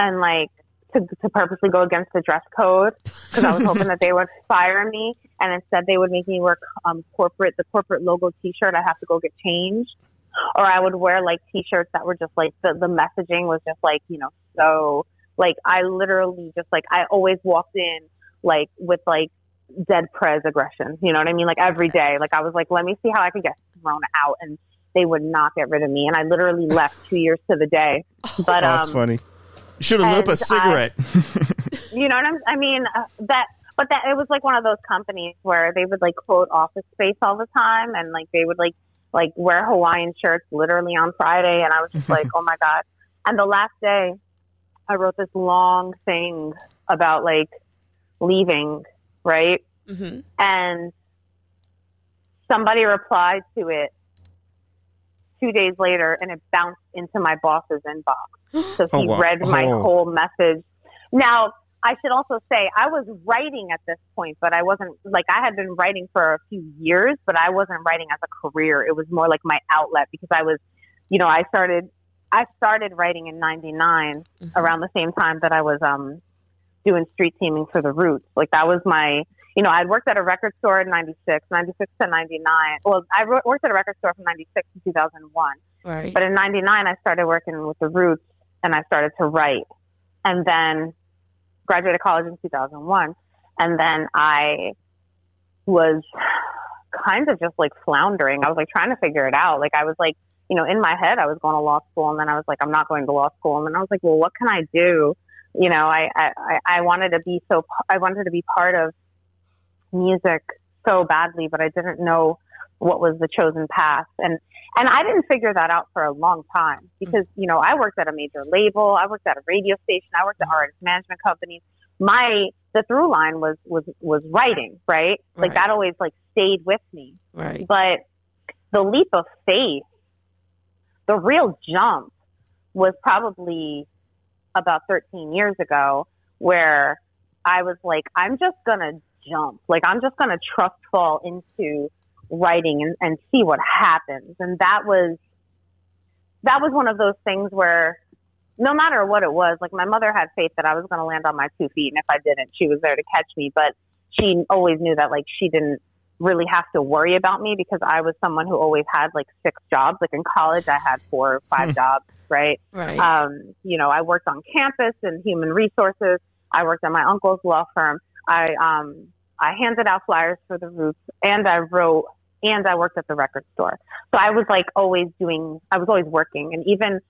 and like to, to purposely go against the dress code because I was hoping that they would fire me and instead they would make me wear um, corporate the corporate logo T-shirt. I have to go get changed, or I would wear like T-shirts that were just like the the messaging was just like you know so like I literally just like I always walked in like with like dead prez aggression. You know what I mean? Like every day, like I was like, let me see how I can get thrown out and. They would not get rid of me, and I literally left two years to the day. But Oh, um, that's funny. You should have lit a and cigarette. you know what I'm, I mean? Uh, that, but that it was like one of those companies where they would like quote office space all the time, and like they would like like wear Hawaiian shirts literally on Friday, and I was just like, oh my god. And the last day, I wrote this long thing about like leaving, right? hmm and somebody replied to it two days later and it bounced into my boss's inbox. So Oh, he wow. read my Oh. whole message. Now, I should also say I was writing at this point, but I wasn't like I had been writing for a few years, but I wasn't writing as a career. It was more like my outlet because I was, you know, I started I started writing in 99 Mhm. around the same time that I was um doing street teaming for the Roots. Like that was my you know, I'd worked at a record store in 96, 96 to 99. Well, I wor- worked at a record store from 96 to 2001. Right. But in 99, I started working with the Roots and I started to write. And then graduated college in 2001. And then I was kind of just like floundering. I was like trying to figure it out. Like I was like, you know, in my head, I was going to law school and then I was like, I'm not going to law school. And then I was like, well, what can I do? You know, I, I, I- wanted to be so, I wanted to be part of music so badly, but I didn't know what was the chosen path. And and I didn't figure that out for a long time because you know I worked at a major label, I worked at a radio station, I worked at artist management companies. My the through line was was was writing, right? Like Right. that always like stayed with me. Right. But the leap of faith, the real jump, was probably about 13 years ago, where I was like, I'm just gonna jump. Like I'm just gonna trust fall into writing and, and see what happens. And that was that was one of those things where no matter what it was, like my mother had faith that I was gonna land on my two feet, and if I didn't, she was there to catch me. But she always knew that like she didn't really have to worry about me because I was someone who always had like six jobs. Like in college, I had four or five hmm. jobs, right? Right. Um, you know, I worked on campus in human resources. I worked at my uncle's law firm. I um, I handed out flyers for the Roots, and I wrote, and I worked at the record store. So I was like always doing. I was always working, and even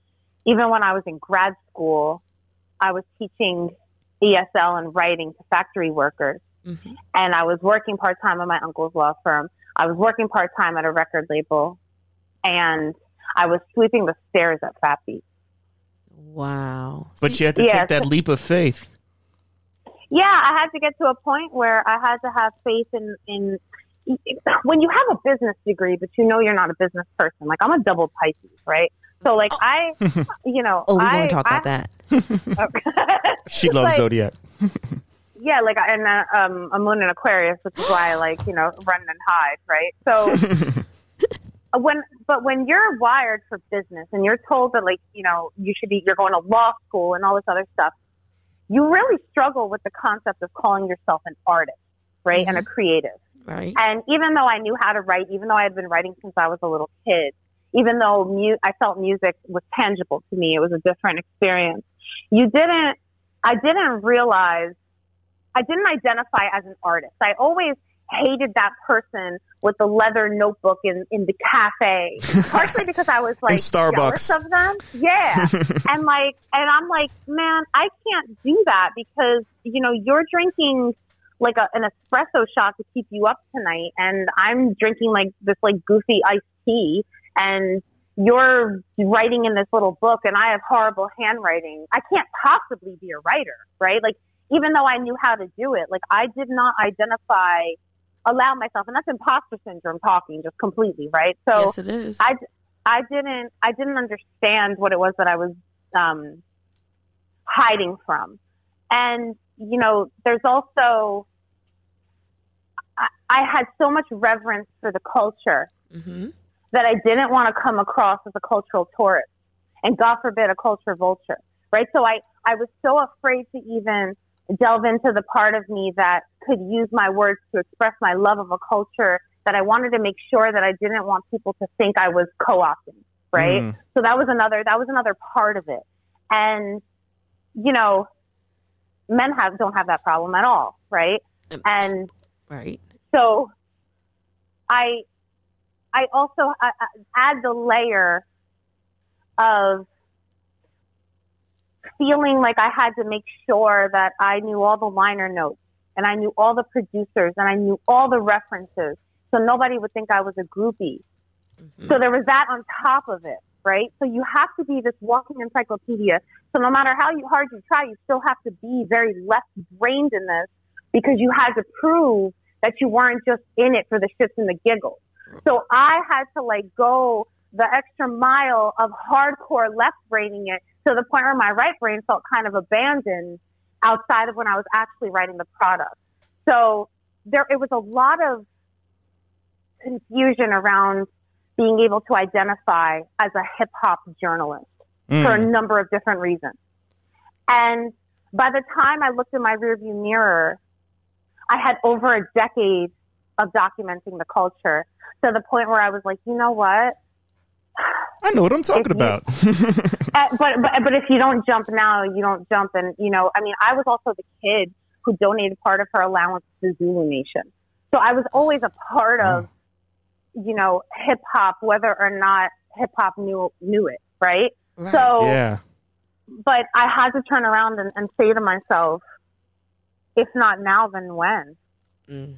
even when I was in grad school, I was teaching ESL and writing to factory workers Mhm. and I was working part time at my uncle's law firm. I was working part time at a record label, and I was sweeping the stairs at Fat Beat. Wow. But you had to Yeah, take that so- leap of faith. Yeah, I had to get to a point where I had to have faith in in when you have a business degree, but you know you're not a business person. Like I'm a double Pisces, right? So like I, you know, oh, we're I, going to talk I, about that. She loves Like- Zodiac. yeah, like I and uh, um, a moon in Aquarius, which is why I like you know run and hide, right? So when but when you're wired for business and you're told that like you know you should be you're going to law school and all this other stuff, you really struggle with the concept of calling yourself an artist, right, and a mm-hmm. creative. Right. And even though I knew how to write, even though I had been writing since I was a little kid, even though mu- I felt music was tangible to me, it was a different experience. You didn't, I didn't realize, I didn't identify as an artist. I always hated that person with the leather notebook in, in the cafe, partially because I was like Starbucks. of them. Yeah. and like, and I'm like, man, I can't do that because, you know, you're drinking like a, an espresso shot to keep you up tonight and I'm drinking like this like goofy iced tea and you're writing in this little book and I have horrible handwriting. I can't possibly be a writer, right? Like even though I knew how to do it, like I did not identify allow myself and that's imposter syndrome talking just completely, right? So yes, it is. I, I didn't I didn't understand what it was that I was um, hiding from, and you know, there's also I, I had so much reverence for the culture hmm that I didn't want to come across as a cultural tourist, and God forbid a culture vulture, right? So I I was so afraid to even delve into the part of me that could use my words to express my love of a culture that I wanted to make sure that I didn't want people to think I was co-opting, right? Mm. So that was another that was another part of it. And you know, men have don't have that problem at all, right? And Right. so I I also uh, uh, add the layer of feeling like I had to make sure that I knew all the liner notes and I knew all the producers and I knew all the references so nobody would think I was a groupie. So mm-hmm. there was that on top of it, right? So you have to be this walking encyclopedia. So no matter how you, hard you try, you still have to be very left brained in this because you had to prove that you weren't just in it for the shits and the giggles. So I had to like go the extra mile of hardcore left braining it to the point where my right brain felt kind of abandoned outside of when I was actually writing the product. So there, it was a lot of confusion around being able to identify as a hip hop journalist for a Mm. number of different reasons. And by the time I looked in my rearview mirror, I had over a decade of documenting the culture to the point where I was like, you know what? I know what I'm talking you- about. Uh, but, but but if you don't jump now, you don't jump. And you know, I mean, I was also the kid who donated part of her allowance to Zulu Nation, so I was always a part of, you know, hip hop, whether or not hip hop knew knew it, right? Right. So, yeah. but I had to turn around and, and say to myself, if not now, then when? Mm.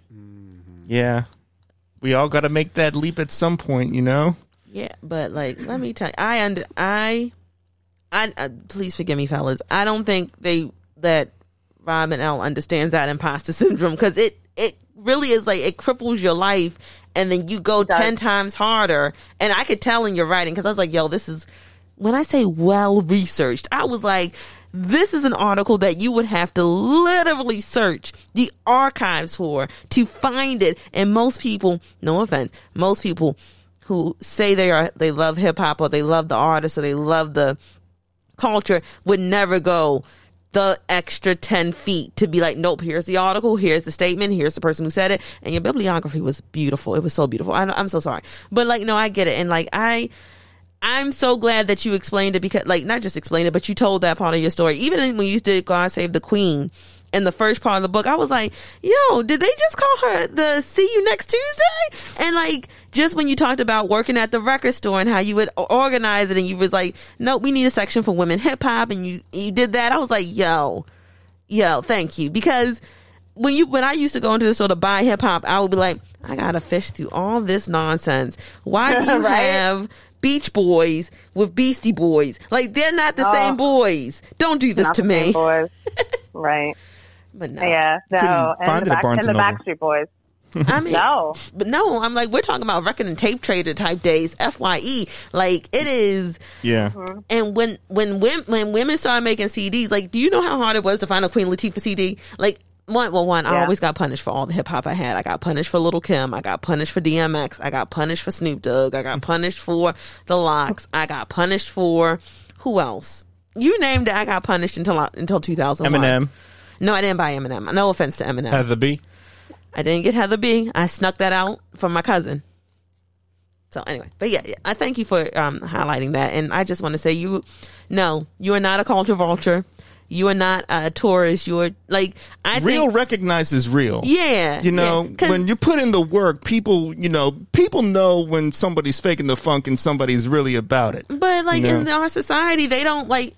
Yeah. We all got to make that leap at some point, you know. Yeah, but like, let me tell you, I under I, I uh, please forgive me, fellas. I don't think they that Robin L understands that imposter syndrome because it it really is like it cripples your life, and then you go ten times harder. And I could tell in your writing because I was like, yo, this is when I say well researched. I was like. This is an article that you would have to literally search the archives for to find it. And most people, no offense, most people who say they are they love hip hop or they love the artist or they love the culture would never go the extra 10 feet to be like, nope, here's the article, here's the statement, here's the person who said it. And your bibliography was beautiful. It was so beautiful. I, I'm so sorry. But like, no, I get it. And like, I, I'm so glad that you explained it because, like, not just explained it, but you told that part of your story. Even when you did God Save the Queen in the first part of the book, I was like, yo, did they just call her the See You Next Tuesday? And like, just when you talked about working at the record store and how you would organize it and you was like, no, we need a section for women hip hop and you, you did that. I was like, yo, yo, thank you. Because when you when I used to go into the store to buy hip hop, I would be like, I gotta fish through all this nonsense. Why do you Right. have Beach Boys with Beastie Boys? Like they're not the Oh. same boys. Don't do this to me. right. But no, Yeah. No. Couldn't And find the, it back, Barnes and the. Backstreet Boys. I mean, No. but no, I'm like we're talking about record and tape trader type days. Fye, like it is. Yeah. Mm-hmm. And when when women when women started making CDs, like, do you know how hard it was to find a Queen Latifah CD? Like, one well, one I always got punished for all the hip hop I had. I got punished for Lil' Kim. I got punished for DMX. I got punished for Snoop Dogg. I got punished for the LOX. I got punished for who else? You named it. I got punished until until 2001. Eminem. No, I didn't buy Eminem. No offense to Eminem. Heather B. I didn't get Heather B. I snuck that out from my cousin. So anyway, but yeah, yeah, I thank you for um, highlighting that, and I just want to say you, no, you are not a culture vulture. You are not a tourist. You are like I Real think, recognizes real. yeah, You know, yeah, when you put in the work, people, you know, people know when somebody's faking the funk and somebody's really about it. but like you in our society, they don't like.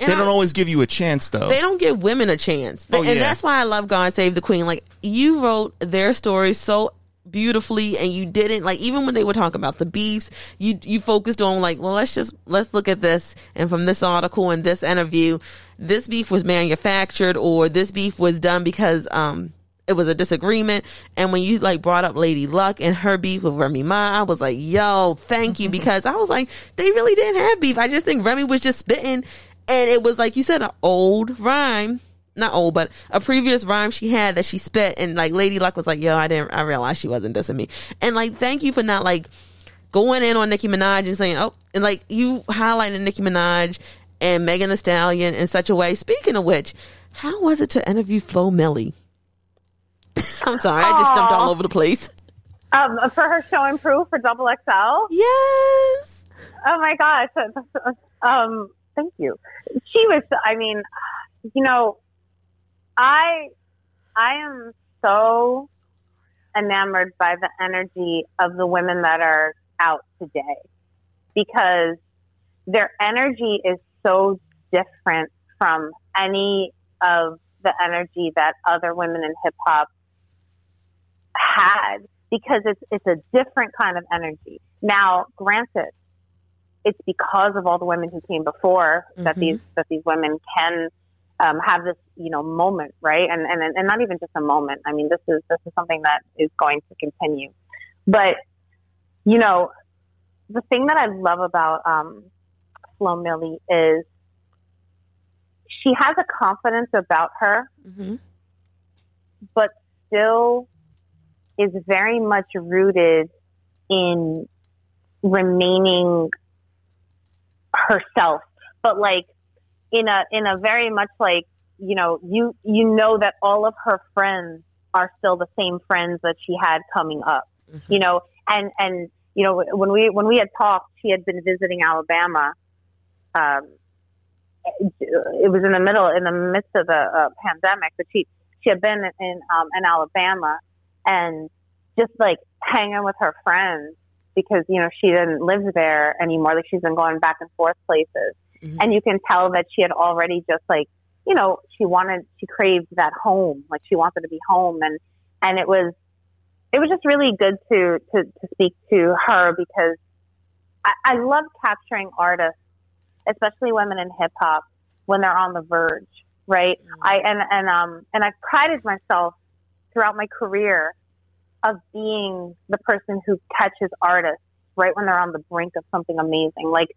And They don't I- always give you a chance, though. They don't give women a chance. Oh, and yeah. that's why I love God Save the Queen. Like you wrote their story so beautifully and you didn't like even when they were talking about the beefs, you you focused on like, well let's just let's look at this and from this article and this interview, this beef was manufactured or this beef was done because um it was a disagreement. And when you like brought up Lady Luck and her beef with Remy Ma, I was like, yo, thank you. Because I was like, they really didn't have beef. I just think Remy was just spitting. And it was like you said, an old rhyme. Not old, but a previous rhyme she had that she spit. And like Lady Luck was like, yo, I didn't, I realized she wasn't dissing me. And like, thank you for not like going in on Nicki Minaj and saying, oh, and like you highlighted Nicki Minaj and Megan Thee Stallion in such a way. Speaking of which, how was it to interview Flo Milli? I'm sorry, I just jumped all over the place. Um, for her Show and Prove for Double XL. Yes. Oh my gosh. Um, thank you. She was, I mean, you know, I, I am so enamored by the energy of the women that are out today because their energy is so different from any of the energy that other women in hip hop had because it's it's a different kind of energy. Now, granted, it's because of all the women who came before that Mhm. these that these women can um, have this you know moment, right? And and and not even just a moment. I mean, this is this is something that is going to continue. But you know, the thing that I love about um, Flo Milli is she has a confidence about her hmm but still is very much rooted in remaining herself but like in a in a very much like you know you you know that all of her friends are still the same friends that she had coming up you know? And and you know when we when we had talked she had been visiting alabama um it was in the middle in the midst of the uh, pandemic but she she had been in um in Alabama and just like hanging with her friends because you know she didn't live there anymore. Like she's been going back and forth places. Mhm. and you can tell that she had already just like you know she wanted she craved that home. Like she wanted to be home. And and it was it was just really good to to, to speak to her because I, I love capturing artists, especially women in hip hop, when they're on the verge, right? I and and um and I've prided myself throughout my career of being the person who catches artists right when they're on the brink of something amazing. Like,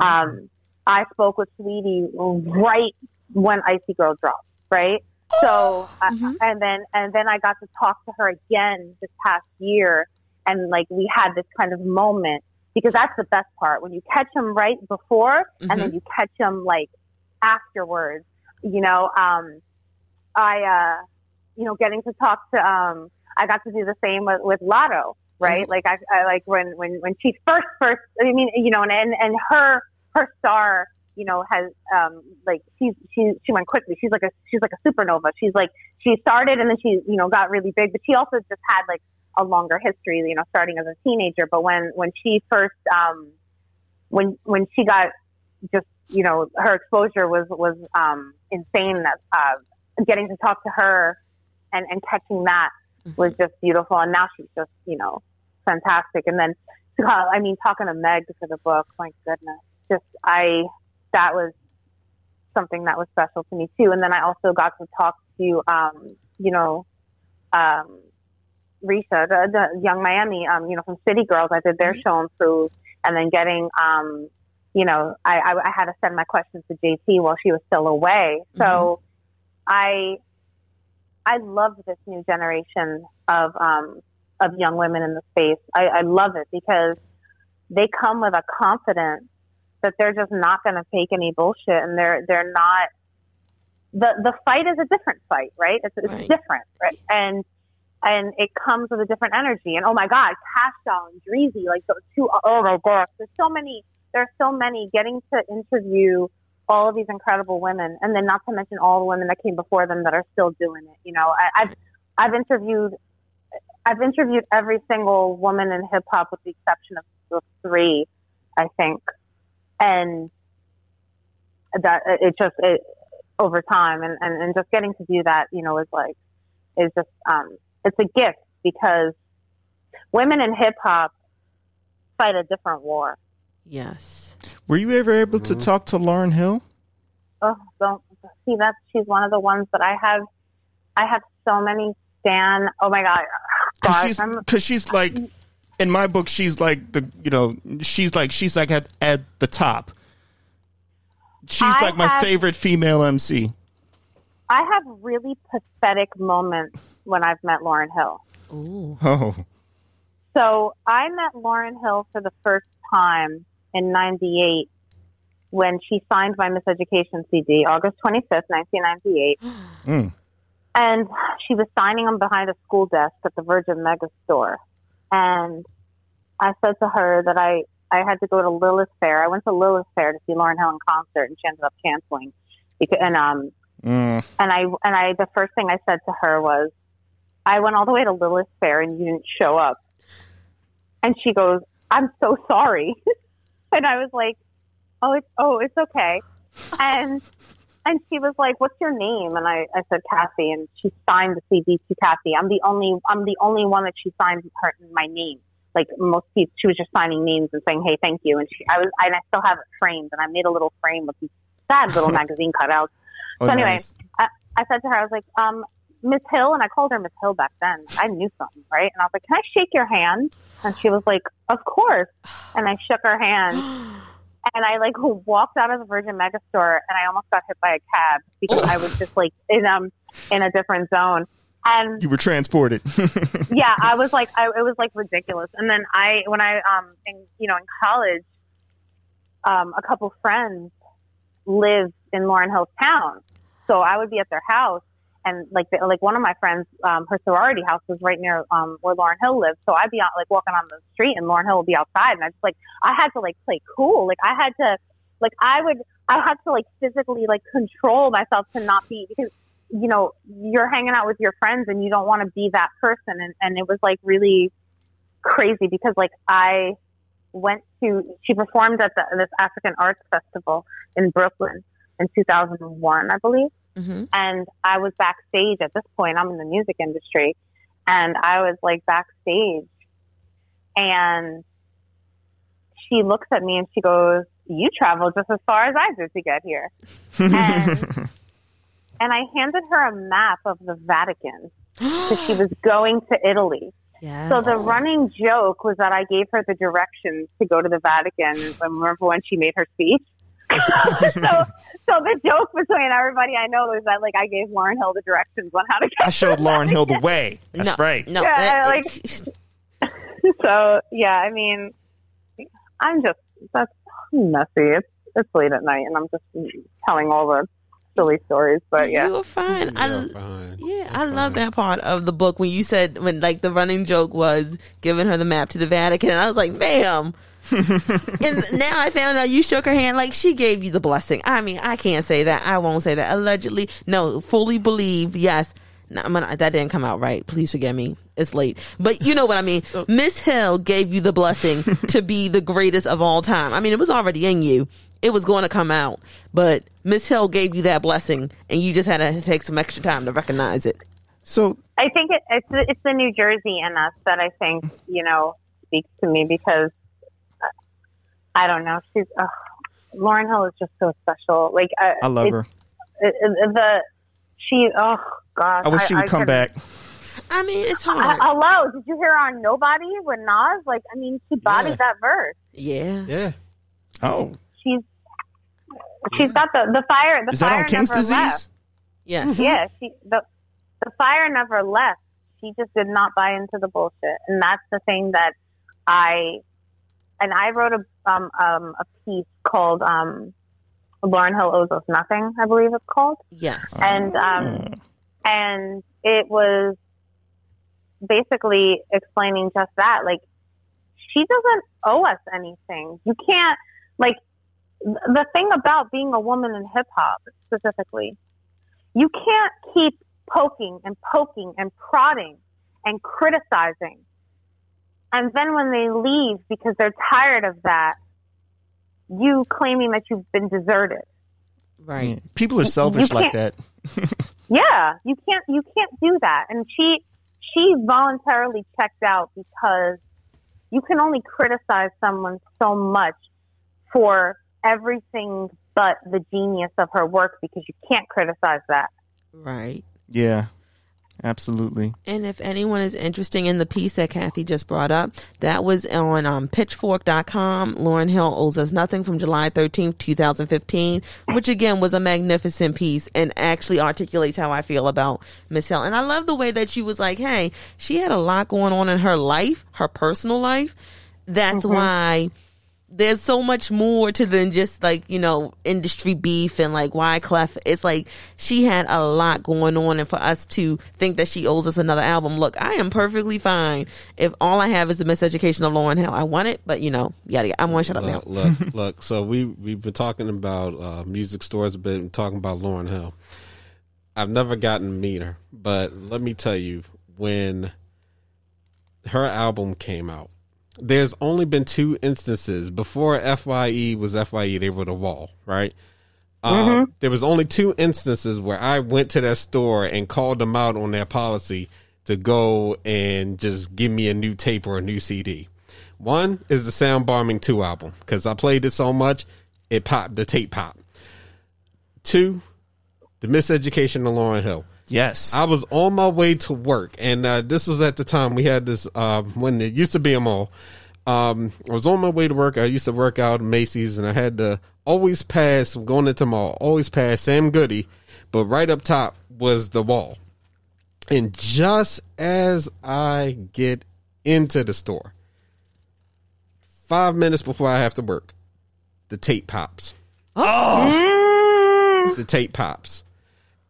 um, I spoke with Saweetie right when Icy Grl dropped, right? So, Mhm. I, and then and then I got to talk to her again this past year, and like we had this kind of moment because that's the best part when you catch them right before, and then you catch them like afterwards. You know, um, I, uh, you know, getting to talk to, um, I got to do the same with, with Latto, right? Like I, I like when, when, when she first, first, I mean, you know, and, and, and her, her star, you know, has, um, like she's, she, she went quickly. She's like a, she's like a supernova. She's like, she started and then she, you know, got really big, but she also just had like a longer history, you know, starting as a teenager. But when, when she first, um, when, when she got just, you know, her exposure was, was, um, insane that, uh, getting to talk to her and, and catching that was just beautiful. And now she's just, you know, fantastic. And then, uh, I mean, talking to Meg for the book, my goodness, just, I, that was something that was special to me too. And then I also got to talk to, um, you know, um, Risha, the, the Yung Miami, um, you know, from City Girls. I did their show improve and then getting, um, you know, I, I, I had to send my questions to JT while she was still away. So I, I love this new generation of, um, of young women in the space. I, I love it because they come with a confidence that they're just not going to take any bullshit and they're, they're not, the, the fight is a different fight, right? It's, it's Right. different, right? And, and it comes with a different energy. And oh my God, Kash Doll and Dreezy, like those two, oh my gosh, there's so many, there's so many getting to interview all of these incredible women, and then not to mention all the women that came before them that are still doing it. You know, I, I've I've interviewed I've interviewed every single woman in hip hop with the exception of, three, I think, and that it just it over time and, and and just getting to do that, you know, is like is just um it's a gift because women in hip hop fight a different war. Yes. Were you ever able to mm-hmm. talk to Lauryn Hill? oh, don't see that's she's one of the ones that I have. I have so many stan. Oh my god, Because she's, I'm, 'cause she's like, in my book, she's like the, you know, she's like, she's like at, at the top. She's I like my have- favorite female MC. I have really pathetic moments when I've met Lauryn Hill. Ooh. Oh, So I met Lauryn Hill for the first time in '98 when she signed my Miseducation CD, August 25th, 1998. Mm. And she was signing them behind a school desk at the Virgin Mega Store. And I said to her that I, I had to go to Lilith Fair. I went to Lilith Fair to see Lauryn Hill in concert, and she ended up canceling. Because, and um, Mm. and I and I the first thing I said to her was, I went all the way to Lilith Fair and you didn't show up. And she goes, I'm so sorry. and I was like, Oh, it's oh, it's okay. And and she was like, What's your name? And I, I said Kathy and she signed the CD to Kathy. I'm the only I'm the only one that she signed her my name. Like most people she was just signing names and saying, Hey, thank you and she I was and I still have it framed and I made a little frame with these sad little magazine cutouts. Oh, So anyway, nice. I said to her, I was like, um, Miss Hill, and I called her Miss Hill back then. I knew something, right? And I was like, can I shake your hand? And she was like, of course. And I shook her hand, and I like walked out of the Virgin Megastore, and I almost got hit by a cab because I was just like in um in a different zone. And You were transported. yeah, I was like, I, it was like ridiculous. And then I, when I, um, in, you know, in college, um, a couple friends lived in Lauryn Hill's town, so I would be at their house, and like, the, like one of my friends, um, her sorority house was right near um, where Lauryn Hill lived, so I'd be out like walking on the street, and Lauryn Hill would be outside, and I just like, I had to like play cool, like I had to, like I would, I had to like physically like control myself to not be because you know, you're hanging out with your friends and you don't want to be that person. And, and it was like really crazy because like I went to, she performed at the, this African Arts Festival in Brooklyn in 2001, I believe. Hmm And I was backstage at this point, I'm in the music industry and I was like backstage, and she looks at me and she goes, "You traveled just as far as I did to get here," and, and I handed her a map of the Vatican because she was going to Italy. Yes. So the running joke was that I gave her the directions to go to the Vatican. Remember when she made her speech? so, so the joke between everybody I know is that like I gave Lauryn Hill the directions on how to get. I showed Lauryn Hill the way. That's no, right. No, Yeah, that- like- so yeah, I mean, I'm just that's messy. It's it's late at night, and I'm just telling all the silly stories. But yeah, you were fine. I, You're fine. Yeah, You're I love that part of the book when you said when like the running joke was giving her the map to the Vatican, and I was like, "Ma'am." and now I found out you shook her hand like she gave you the blessing. I mean, I can't say that. I won't say that. Allegedly, no, fully believe. Yes, no, I'm gonna, that didn't come out right. Please forgive me. It's late, but you know what I mean. Miss Hill gave you the blessing to be the greatest of all time. I mean, it was already in you. It was going to come out, but Miss Hill gave you that blessing, and you just had to take some extra time to recognize it. So I think it, it's the- it's the New Jersey in us that I think you know speaks to me because I don't know. She's uh, Lauryn Hill is just so special. Like I, I love her. it- it- the she oh gosh. I wish she would come back. I mean, it's Uh, hard. hello, did you hear on Nobody with Nas? Like, I mean, she bodied Yeah. that verse. yeah. Yeah. Oh, She's she's got the the fire. The is that fire on King's never disease? left. Yes. Yeah, she the the fire never left. She just did not buy into the bullshit, and that's the thing that I and I wrote a um um a piece called um Lauryn Hill owes us nothing. I believe it's called, Yes. and um and it was basically explaining just that. Like, she doesn't owe us anything. You can't, like, the thing about being a woman in hip hop specifically, you can't keep poking and poking and prodding and criticizing. And then when they leave because they're tired of that, you claiming that you've been deserted. Right. People are selfish like that. Yeah, you can't you can't do that. And she she voluntarily checked out because you can only criticize someone so much for everything but the genius of her work because you can't criticize that. Right. Yeah, absolutely. And if anyone is interested in the piece that Kathy just brought up, that was on um, pitchfork.com. Lauryn Hill owes us nothing from July 13th, 2015, which again was a magnificent piece and actually articulates how I feel about Miss Hill. And I love the way that she was like, hey, she had a lot going on in her life, her personal life. That's why there's so much more to than just like you know industry beef and like Wyclef. It's like she had a lot going on, and for us to think that she owes us another album, look, I am perfectly fine if all I have is the miseducation of Lauryn Hill. I want it, but you know, yada. yada. I'm to shut up now. Look, look, look. So we we've been talking about uh, music stores bit, talking about Lauryn Hill. I've never gotten to meet her, but let me tell you, when her album came out, there's only been two instances before FYE was FYE. They were the wall, right? Uh, there was only two instances where I went to that store and called them out on their policy to go and just give me a new tape or a new CD. One is the Soundbombing 2 album because I played it so much, it popped, the tape popped. Two, the Miseducation of Lauryn Hill. Yes. I was on my way to work, and uh, this was at the time we had this uh, when it used to be a mall. Um, I was on my way to work. I used to work out at Macy's, and I had to always pass going into mall, always pass Sam Goody, but right up top was the wall. And just as I get into the store, five minutes before I have to work, the tape pops. oh, The tape pops.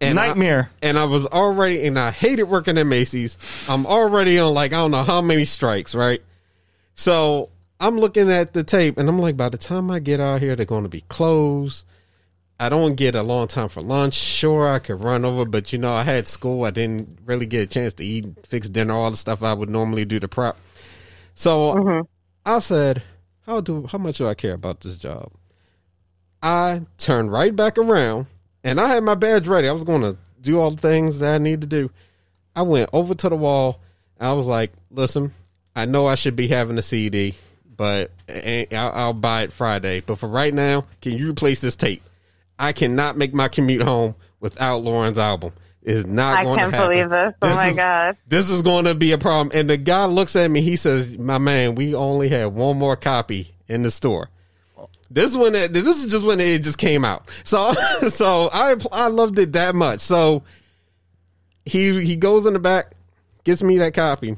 And I- nightmare. and I was already, and I hated working at Macy's. I'm already on like I don't know how many strikes, right? So I'm looking at the tape, and I'm like, by the time I get out here, they're going to be closed. I don't get a long time for lunch. Sure, I could run over, but you know, I had school. I didn't really get a chance to eat, fix dinner, all the stuff I would normally do to prep. So mm-hmm. I said, "How do? How much do I care about this job?" I turned right back around and I had my badge ready. I was going to do all the things that I need to do. I went over to the wall I was like, listen, I know I should be having a CD, but I'll, I'll buy it Friday. But for right now, can you replace this tape? I cannot make my commute home without Lauryn's album. It's not I going can't to happen. believe this. Oh my is, God. This is going to be a problem. And the guy looks at me. He says, "My man, we only have one more copy in the store." This one, this is just when it just came out. So, so I I loved it that much. So he he goes in the back, gets me that copy,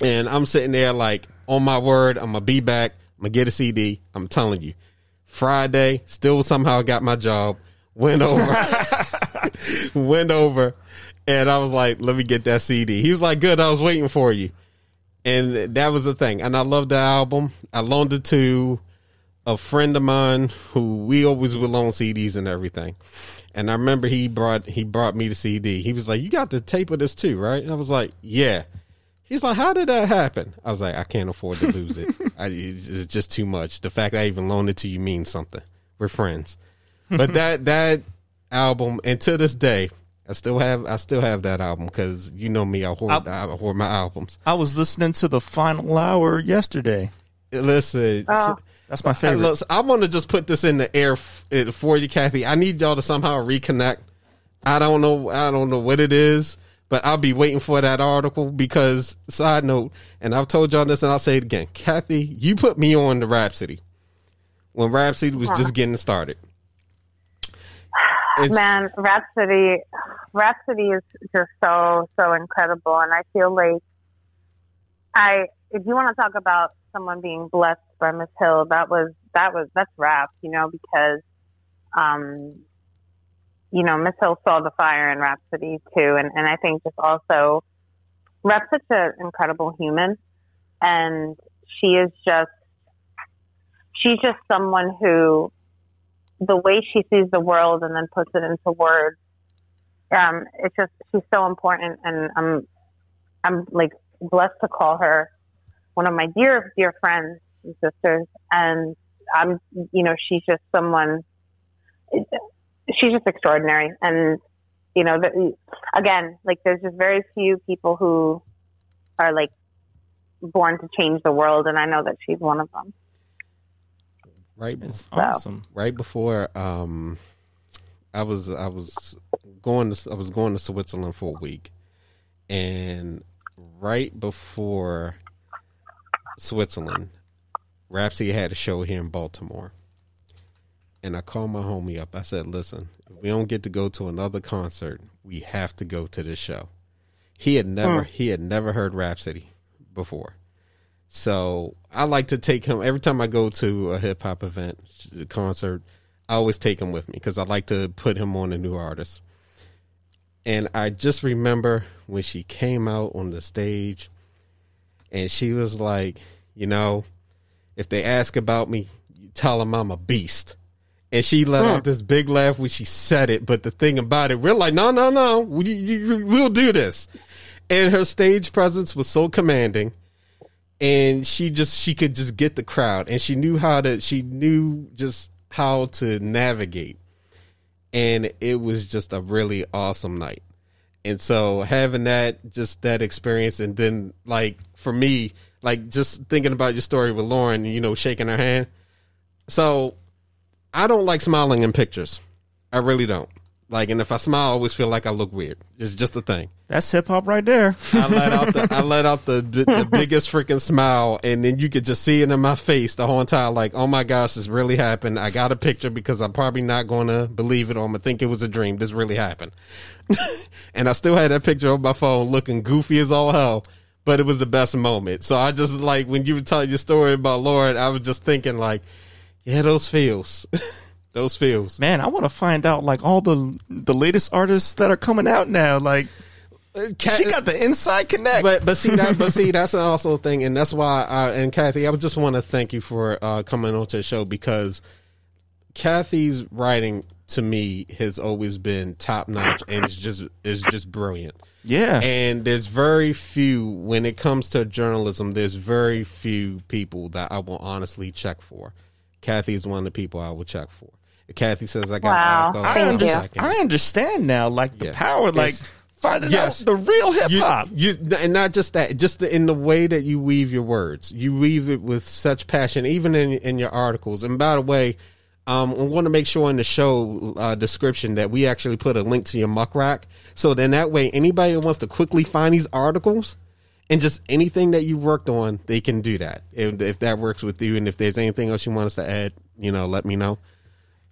and I'm sitting there like, on my word, I'm gonna be back. I'm gonna get a CD. I'm telling you, Friday, still somehow got my job. Went over, went over, and I was like, let me get that CD. He was like, good. I was waiting for you, and that was the thing. And I love the album. I loaned it to a friend of mine who we always would loan CDs and everything. And I remember he brought he brought me the CD. He was like, "You got the tape of this too, right?" And I was like, "Yeah." He's like, "How did that happen?" I was like, "I can't afford to lose it. I, it's just too much. The fact that I even loaned it to you means something. We're friends." But that that album, and to this day, I still have I still have that album because you know me, I hoard I, hoard my albums. I was listening to the final hour yesterday. Listen, Oh. That's my Hey, favorite. look, I want to just put this in the air for you, Kathy. I need y'all to somehow reconnect. I don't know. I don't know what it is, but I'll be waiting for that article because side note, and I've told y'all this, and I'll say it again. Kathy, you put me on the Rapsody when Rapsody was just getting started. It's, Man, Rapsody, Rapsody is just so so incredible, and I feel like I. If you want to talk about someone being blessed by Miss Hill, that was that was that's rap, you know, because, um, you know, Miss Hill saw the fire in Rapsody too, and and I think just also, Rap's such an incredible human, and she is just, she's just someone who the way she sees the world and then puts it into words. Um, it's just she's so important, and I'm I'm like blessed to call her one of my dear dear friends and sisters, and I'm you know she's just someone. She's just extraordinary, and you know the, again like there's just very few people who are like born to change the world, and I know that she's one of them. right, It's before, awesome. right before um, I was I was going to I was going to Switzerland for a week, and right before Switzerland, Rapsody had a show here in Baltimore. And I called my homie up. I said, listen, if we don't get to go to another concert, we have to go to this show. He had never hmm. he had never heard Rapsody before. So I like to take him every time I go to a hip hop event, concert, I always take him with me because I like to put him on a new artist. And I just remember when she came out on the stage and she was like, you know, if they ask about me, you tell them I'm a beast. And she let hmm. out this big laugh when she said it. But the thing about it, we're like, no, no, no, we, you, we'll do this. And her stage presence was so commanding. And she just, she could just get the crowd. And she knew how to, she knew just how to navigate. And it was just a really awesome night. And so having that, just that experience, and then like for me, like just thinking about your story with Lauryn, you know, shaking her hand. So I don't like smiling in pictures. I really don't. Like, and if I smile, I always feel like I look weird. It's just a thing. That's hip hop right there. I let out the I let out the the biggest freaking smile, and then you could just see it in my face the whole time. Like, oh my gosh, this really happened. I got a picture because I'm probably not going to believe it, or I'm gonna think it was a dream. This really happened, and I still had that picture on my phone, looking goofy as all hell. But it was the best moment. So I just like when you were telling your story about Lauryn, I was just thinking like, yeah, those feels, those feels. Man, I want to find out like all the the latest artists that are coming out now. Like Cat- she got the inside connect. but but see that but see that's also a thing, and that's why. I, and Kathy, I just want to thank you for uh, coming on to the show because Kathy's writing to me has always been top notch, and it's just is just brilliant. Yeah, And there's very few when it comes to journalism. There's very few people that I will honestly check for. Kathy is one of the people I will check for. If Kathy says I got Wow. alcohol, I, Thank under- I understand now. Like the Yeah. power. Like It's- finding Yes. out the real hip hop. you, and not just that, just the, in the way that you weave your words. You weave it with such passion, even in in your articles. And by the way, um, I want to make sure in the show uh, description that we actually put a link to your Muck Rack, so then that way anybody that wants to quickly find these articles and just anything that you worked on, they can do that. If, if that works with you, and if there's anything else you want us to add, you know, let me know.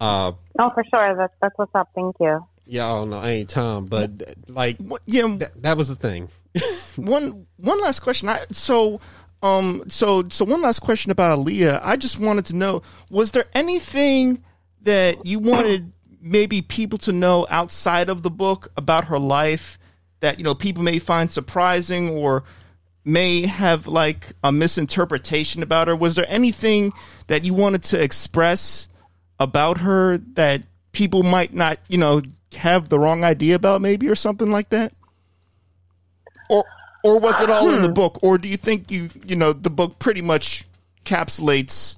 Uh, Oh, for sure. That's that's what's up. Thank you. y'all know anytime, but like What- yeah, that, that was the thing. one one last question. I so um so so one last question about Aaliyah. I just wanted to know was there anything that you wanted maybe people to know outside of the book about her life that you know people may find surprising or may have like a misinterpretation about her? Was there anything that you wanted to express about her that people might not, you know, have the wrong idea about maybe or something like that? Or or was it all in the book or do you think you, you know, the book pretty much encapsulates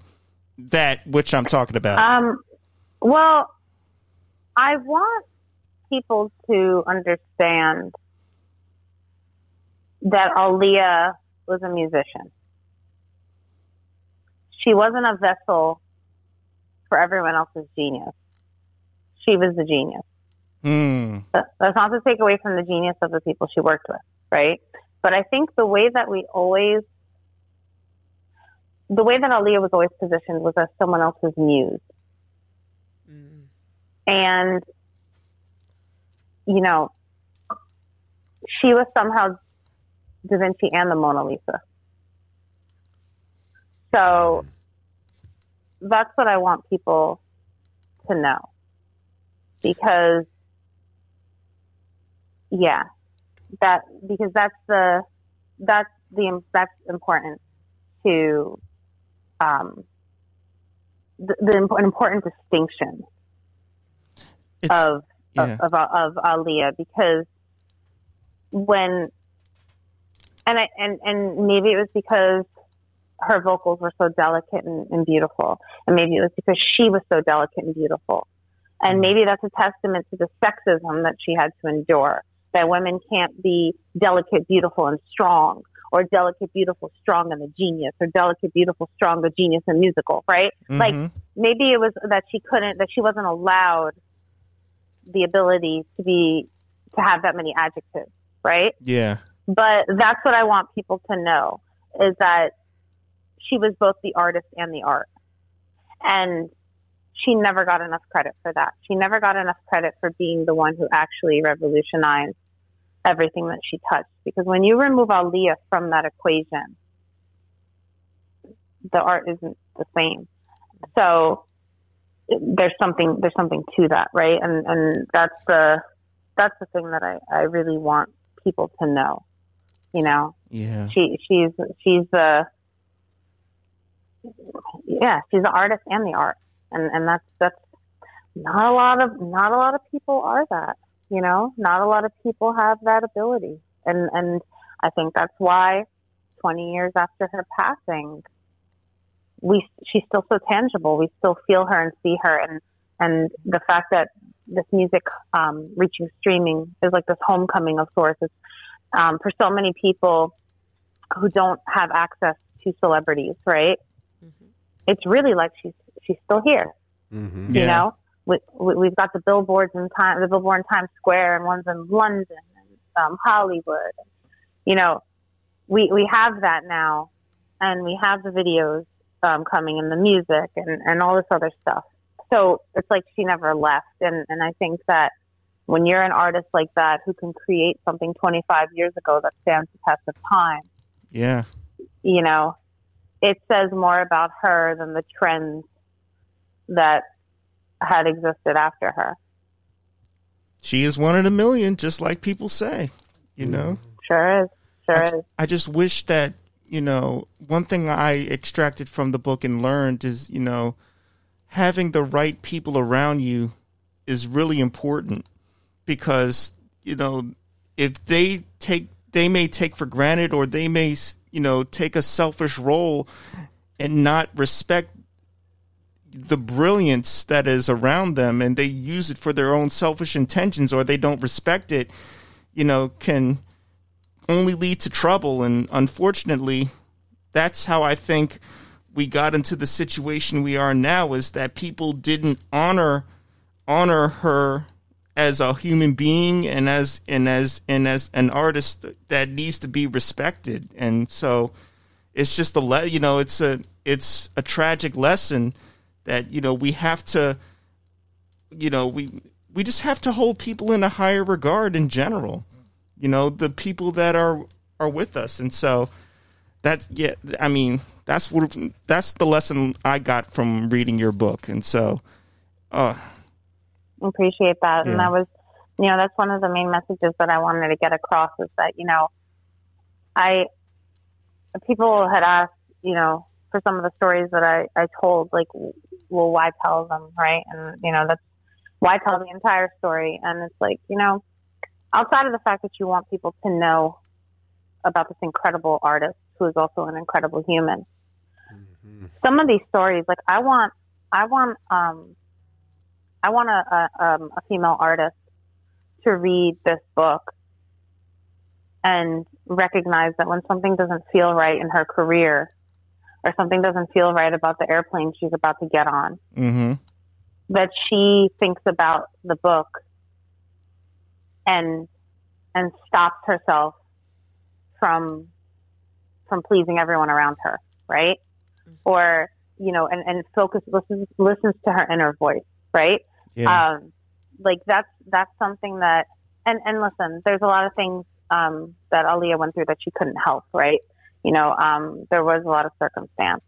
that which I'm talking about? Um, well, I want people to understand that Aaliyah was a musician. She wasn't a vessel for everyone else's genius. She was the genius. Hmm. That- That's not to take away from the genius of the people she worked with, right? But I think the way that we always, the way that Aaliyah was always positioned was as someone else's muse. And, you know, she was somehow Da Vinci and the Mona Lisa. So that's what I want people to know. Because, yeah, that, because that's the, that's the, that's important to, um, the, the an important distinction of yeah. of, of of Aaliyah because when and I and and maybe it was because her vocals were so delicate and, and beautiful, and maybe it was because she was so delicate and beautiful, and maybe that's a testament to the sexism that she had to endure. That women can't be delicate, beautiful, and strong, or delicate, beautiful, strong, and a genius, or delicate, beautiful, strong, a genius, and musical, right? Like Mhm. maybe it was that she couldn't, that she wasn't allowed the ability to be to have that many adjectives, right? yeah. But that's what I want people to know is that she was both the artist and the art. And she never got enough credit for that. She never got enough credit for being the one who actually revolutionized everything that she touched. Because when you remove Aaliyah from that equation, the art isn't the same. So there's something there's something to that, right? And and that's the that's the thing that I, I really want people to know. You know, Yeah. she she's she's the yeah she's the artist and the art, and and that's that's not a lot of not a lot of people are that. You know, not a lot of people have that ability, and and I think that's why 20 years after her passing, we she's still so tangible. We still feel her and see her, and and the fact that this music um, reaching streaming is like this homecoming of sorts. It's, um, for so many people who don't have access to celebrities, right? It's really like she's she's still here. Mm-hmm. Yeah. You know, we, we, we've got the billboards in time, the billboard in Times Square, and ones in London and um, Hollywood. You know, we we have that now, and we have the videos um, coming and the music and and all this other stuff. So it's like she never left, and and I think that when you're an artist like that who can create something 25 years ago that stands the test of time, Yeah. you know, it says more about her than the trends that had existed after her. She is one in a million, just like people say. You know? Sure is. Sure is. I just wish that, you know, one thing I extracted from the book and learned is, you know, having the right people around you is really important because, you know, if they take, they may take for granted or they may, you know, take a selfish role and not respect the brilliance that is around them and they use it for their own selfish intentions or they don't respect it you know, can only lead to trouble. And unfortunately, that's how I think we got into the situation we are now is that people didn't honor honor her as a human being and as and as and as an artist that needs to be respected and so it's just a le- you know it's a it's a tragic lesson that you know we have to you know we we just have to hold people in a higher regard in general you know the people that are are with us and so that's yeah i mean that's what that's the lesson i got from reading your book and so uh appreciate that. Yeah. And that was, you know, that's one of the main messages that I wanted to get across is that, you know, I, people had asked, you know, for some of the stories that I, I told, like, well, why tell them, right? And, you know, that's why tell the entire story. And it's like, you know, outside of the fact that you want people to know about this incredible artist who is also an incredible human, some of these stories, like, I want, I want, um, I want a, a, um, a female artist to read this book and recognize that when something doesn't feel right in her career or something doesn't feel right about the airplane she's about to get on, mhm that she thinks about the book and and stops herself from from pleasing everyone around her, right? Or you know, and and focus listens listens to her inner voice, right? yeah um, like that's that's something that and and listen there's a lot of things um, that Aaliyah went through that she couldn't help right you know um, there was a lot of circumstance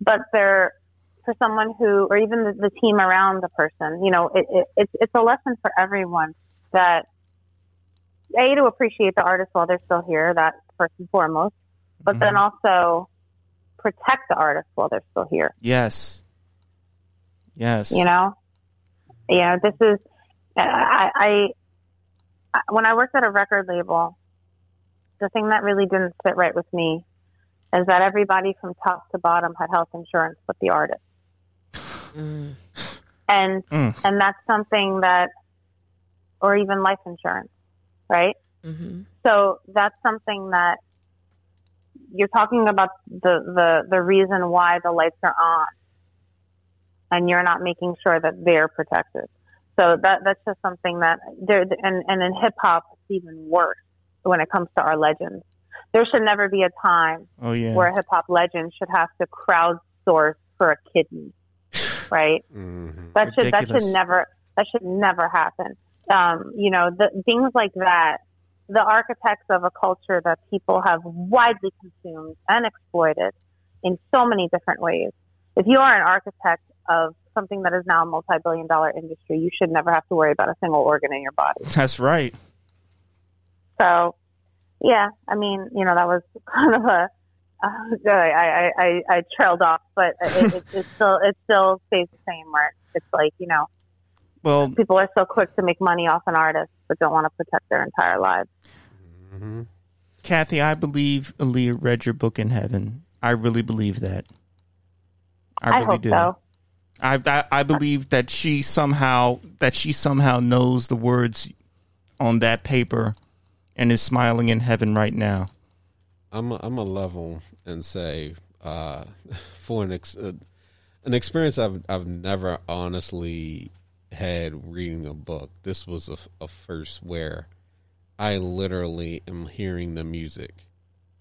but there for someone who or even the, the team around the person you know it, it, it's it's a lesson for everyone that a to appreciate the artist while they're still here that first and foremost but then mm-hmm. also protect the artist while they're still here. Yes. Yes. You know? Yeah. this is uh, I, I I when i worked at a record label the thing that really didn't sit right with me is that everybody from top to bottom had health insurance but the artist. Mm. And Mm. and that's something that or even life insurance right Mm-hmm. so that's something that you're talking about the, the, the reason why the lights are on and you're not making sure that they're protected. So that, that's just something that there, and, and in hip hop, it's even worse when it comes to our legends. There should never be a time oh yeah where a hip hop legend should have to crowdsource for a kidney, right? Mhm. That should that should never that should never happen. Um, you know, the things like that. The architects of a culture that people have widely consumed and exploited in so many different ways. If you are an architect of something that is now a multi-billion dollar industry, you should never have to worry about a single organ in your body. that's right So, yeah, I mean, you know, that was kind of a. Uh, I, I, I, I trailed off, but it, it, it still it still stays the same. Where it's like you know well people are so quick to make money off an artist, but don't want to protect their entire lives. Kathy, I believe Aaliyah read your book in heaven. I really believe that. I I, really hope do. so. I, I I believe that she somehow that she somehow knows the words on that paper and is smiling in heaven right now. I'm a, I'm a level and say uh, for an ex, uh, an experience I've I've never honestly had reading a book. This was a first where I literally am hearing the music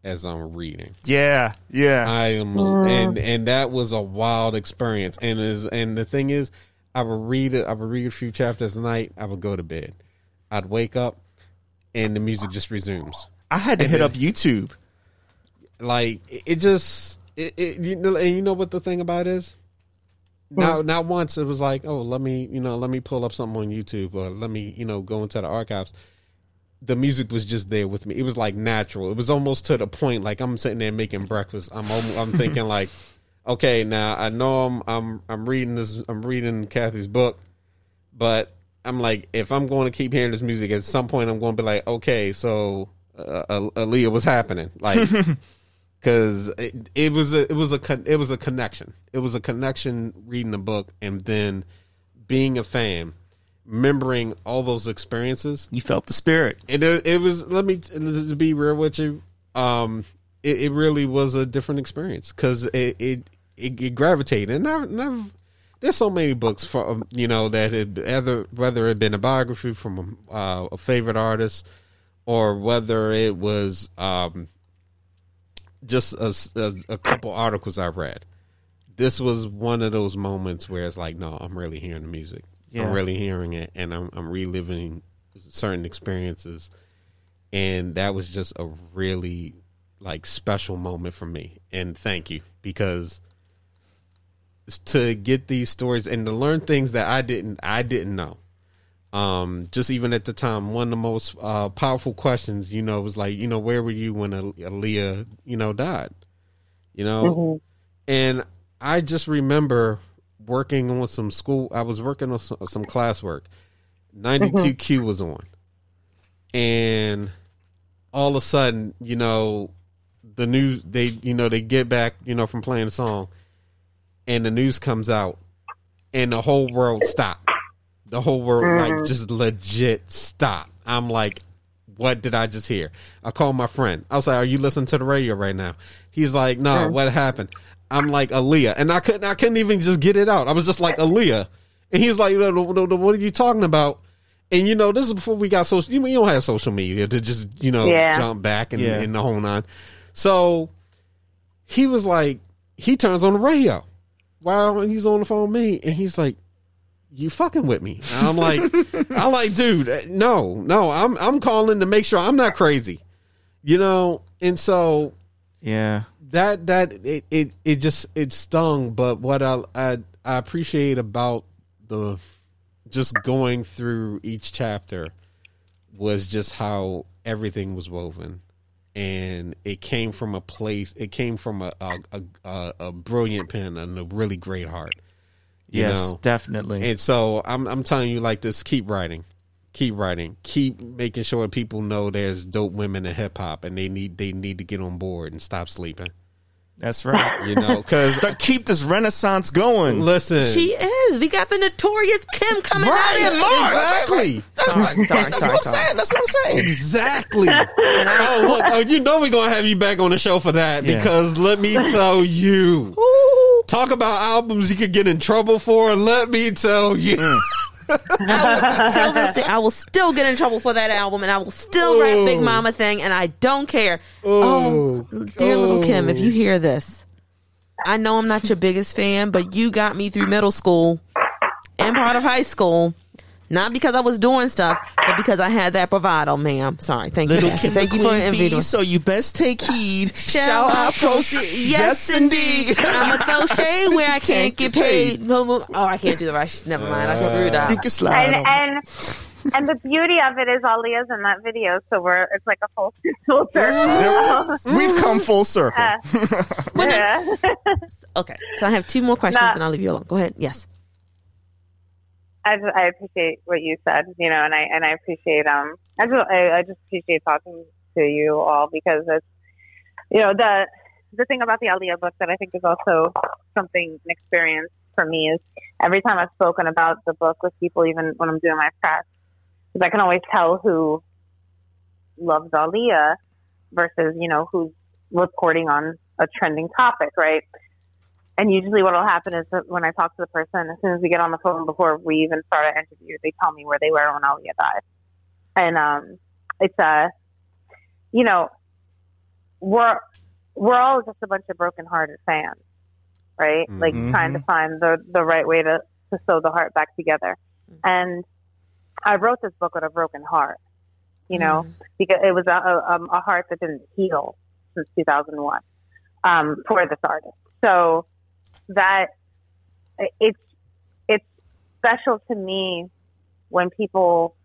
as I'm reading. Yeah, yeah. I am, mm. and and that was a wild experience. And is and the thing is, I would read it. I would read a few chapters a night. I would go to bed. I'd wake up, and the music just resumes. I had to and hit then- up YouTube. Like it, it just, it, it you know, and you know what the thing about is. Now, not once it was like, oh, let me, you know, let me pull up something on YouTube or let me, you know, go into the archives. The music was just there with me. It was like natural. It was almost to the point like I'm sitting there making breakfast. I'm almo- I'm thinking like, okay, now I know I'm I'm I'm reading this. I'm reading Kathy's book, but I'm like, if I'm going to keep hearing this music, at some point I'm going to be like, okay, so uh, uh, Aaliyah, what's happening? Like, because it, it was a it was a con- it was a connection. It was a connection reading the book and then being a fan. remembering all those experiences. You felt the spirit. And it it was let me to be real with you. Um, it, it really was a different experience because it, it it, it gravitated. And I've, and I've, there's so many books from you know that it, either whether it been a biography from a, uh, a favorite artist or whether it was um, just a, a, a couple articles I read. This was one of those moments where it's like, no, I'm really hearing the music. Yeah. I'm really hearing it, and I'm, I'm reliving certain experiences, and that was just a really like special moment for me. And thank you because to get these stories and to learn things that I didn't I didn't know. Um, just even at the time, one of the most uh, powerful questions, you know, was like, you know, where were you when Aaliyah, you know, died? You know, and I just remember working on some school. I was working on some, some classwork. 92 Q was on, and all of a sudden, you know, the news they, you know, they get back, you know, from playing the song, and the news comes out, and the whole world stopped. The whole world like mm. just legit stopped. I'm like, what did I just hear? I called my friend. I was like, "Are you listening to the radio right now?" He's like, "No, mm. what happened?" I'm like, "Aaliyah," and I couldn't. I couldn't even just get it out. I was just like, "Aaliyah," and he was like, "No, no, no, "What are you talking about?" And you know, this is before we got social. You, you don't have social media to just you know Yeah. jump back and, Yeah. and the whole nine. So he was like, he turns on the radio while he's on the phone with me, and he's like, "You fucking with me?" And I'm like, "I'm like, dude, no, no, I'm I'm calling to make sure I'm not crazy, you know." And so Yeah. that that it it, it just it stung, but what I, I I appreciate about the just going through each chapter was just how everything was woven and it came from a place it came from a a, a, a, brilliant pen and a really great heart Yes, know? definitely. and so I'm I'm telling you like this keep writing keep writing keep making sure people know there's dope women in hip hop and they need they need to get on board and stop sleeping That's right. you know because keep this renaissance going. listen She is. We got the notorious Kim coming out in March. exactly Sorry, sorry, That's sorry, what I'm saying. That's what I'm saying. exactly oh look oh you know we're gonna have you back on the show for that Yeah. because let me tell you talk about albums you could get in trouble for let me tell you mm. till this day, I will still get in trouble for that album, and I will still rap Big Mama thing, and I don't care. Oh, oh, dear little Kim, oh. if you hear this, I know I'm not your biggest fan, but you got me through middle school and part of high school. Not because I was doing stuff, but because I had that bravado, ma'am. Sorry. Thank Little you. Kim Thank you for Queen Bee, inviting. so you best take heed. Shall I proceed? Yes, indeed. I'm a throw shade where I can't get paid. No, no- Oh, I can't do the right. Never mind. I uh, screwed up. You can slide and and and the beauty of it is Aaliyah's in that video, so we're it's like a full full circle. We've come full circle. Uh, yeah. Okay, so I have two more questions, Nah. and I'll leave you alone. Go ahead. Yes. I I appreciate what you said, you know, and I and I appreciate um I just I, I just appreciate talking to you all because it's you know the the thing about the Aaliyah book that I think is also something an experience for me is every time I've spoken about the book with people, even when I'm doing my press, is I can always tell who loves Aaliyah versus you know who's reporting on a trending topic, right? And usually, what will happen is that when I talk to the person, as soon as we get on the phone, before we even start an interview, they tell me where they were when Aaliyah died. And um, it's uh, you know, we're we're all just a bunch of broken-hearted fans, right? Like Mhm. trying to find the the right way to to sew the heart back together. And I wrote this book with a broken heart, you know, because it was a, a, um, a heart that didn't heal since 2001 um, for this artist. So that it's it's special to me when people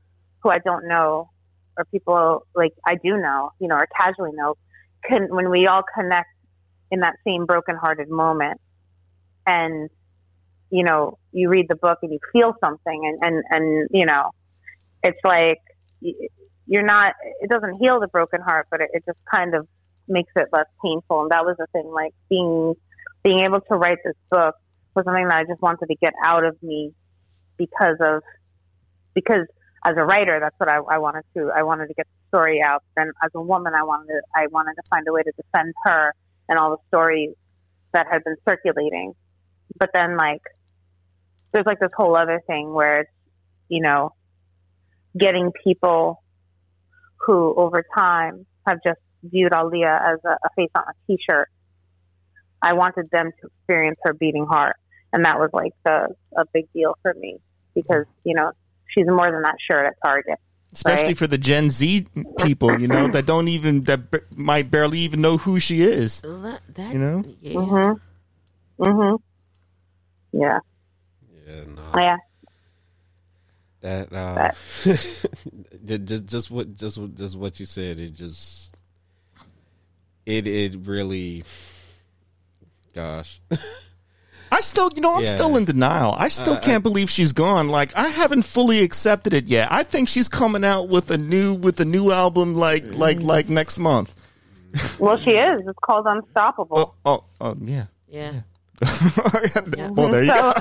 who I don't know or people like I do know, you know, or casually know, can when we all connect in that same broken-hearted moment, and you know, you read the book and you feel something, and and and you know, it's like you're not. It doesn't heal the broken heart, but it, it just kind of makes it less painful. And that was the thing, like being being able to write this book was something that I just wanted to get out of me because of because as a writer, that's what I, I wanted to. I wanted to get the story out. Then as a woman, I wanted to, I wanted to find a way to defend her and all the stories that had been circulating. But then like, there's like this whole other thing where it's, you know, getting people who over time have just viewed Aaliyah as a, a face on a t-shirt. I wanted them to experience her beating heart. And that was like the, a big deal for me because, you know, she's more than that shirt at Target. Especially Right. for the Gen Z people, you know, that don't even that b- might barely even know who she is. That, that- You know? yeah. Mhm. Mhm. Yeah. Yeah, no. Yeah. That uh, just just what just just what you said. It just it it really, gosh, I still, you know, I'm Yeah. still in denial. I still Uh, can't believe she's gone. Like I haven't fully accepted it yet. I think she's coming out with a new with a new album like like like next month. Well, she is. It's called Unstoppable. Oh oh, oh yeah. Yeah. well, there you go.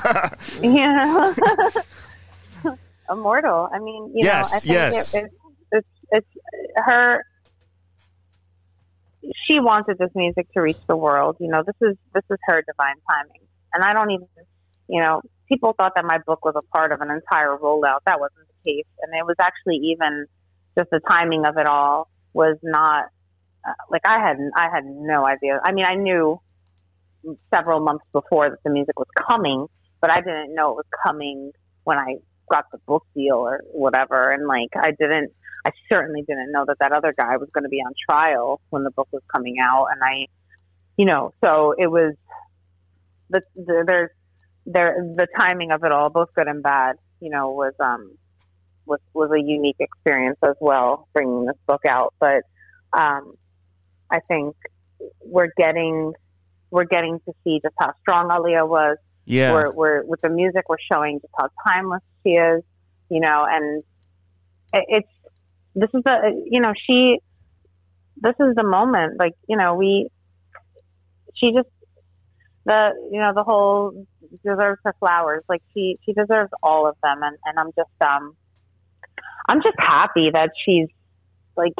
Yeah. Immortal. I mean, you Yes, know, I think yes. it, it's, it's, it's her. She wanted this music to reach the world. You know, this is this is her divine timing, and I don't even, you know, people thought that my book was a part of an entire rollout. That wasn't the case, and it was actually even just the timing of it all was not uh, like I had I had no idea. I mean, I knew several months before that the music was coming, but I didn't know it was coming when I got the book deal or whatever. And like, I didn't, I certainly didn't know that that other guy was going to be on trial when the book was coming out. And I, you know, so it was the, the there's there the timing of it all, both good and bad, you know, was um was was a unique experience as well bringing this book out. But um, I think we're getting we're getting to see just how strong Aaliyah was. Yeah. We're, we're with the music, we're showing just how timeless she is, you know, and it, it's this is the you know she this is the moment, like you know we she just the you know the whole deserves her flowers, like she she deserves all of them, and and I'm just um I'm just happy that she's like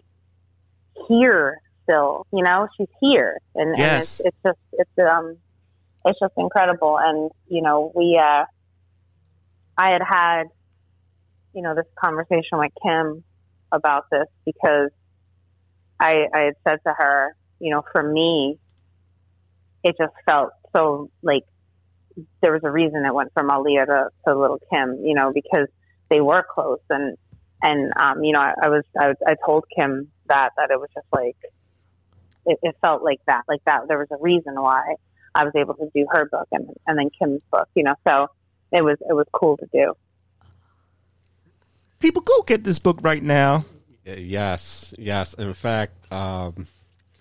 here still, you know, she's here, and, Yes. and it's, it's just it's um it's just incredible. And you know, we uh, I had had you know this conversation with Kim about this because I I had said to her, you know, for me, it just felt so like there was a reason it went from Aaliyah to, to Little Kim, you know, because they were close and and um, you know, I, I was I, I told Kim that that it was just like it, it felt like that, like that. There was a reason why I was able to do her book and and then Kim's book, you know. So it was it was cool to do. People go get this book right now. yes, yes. In fact, um,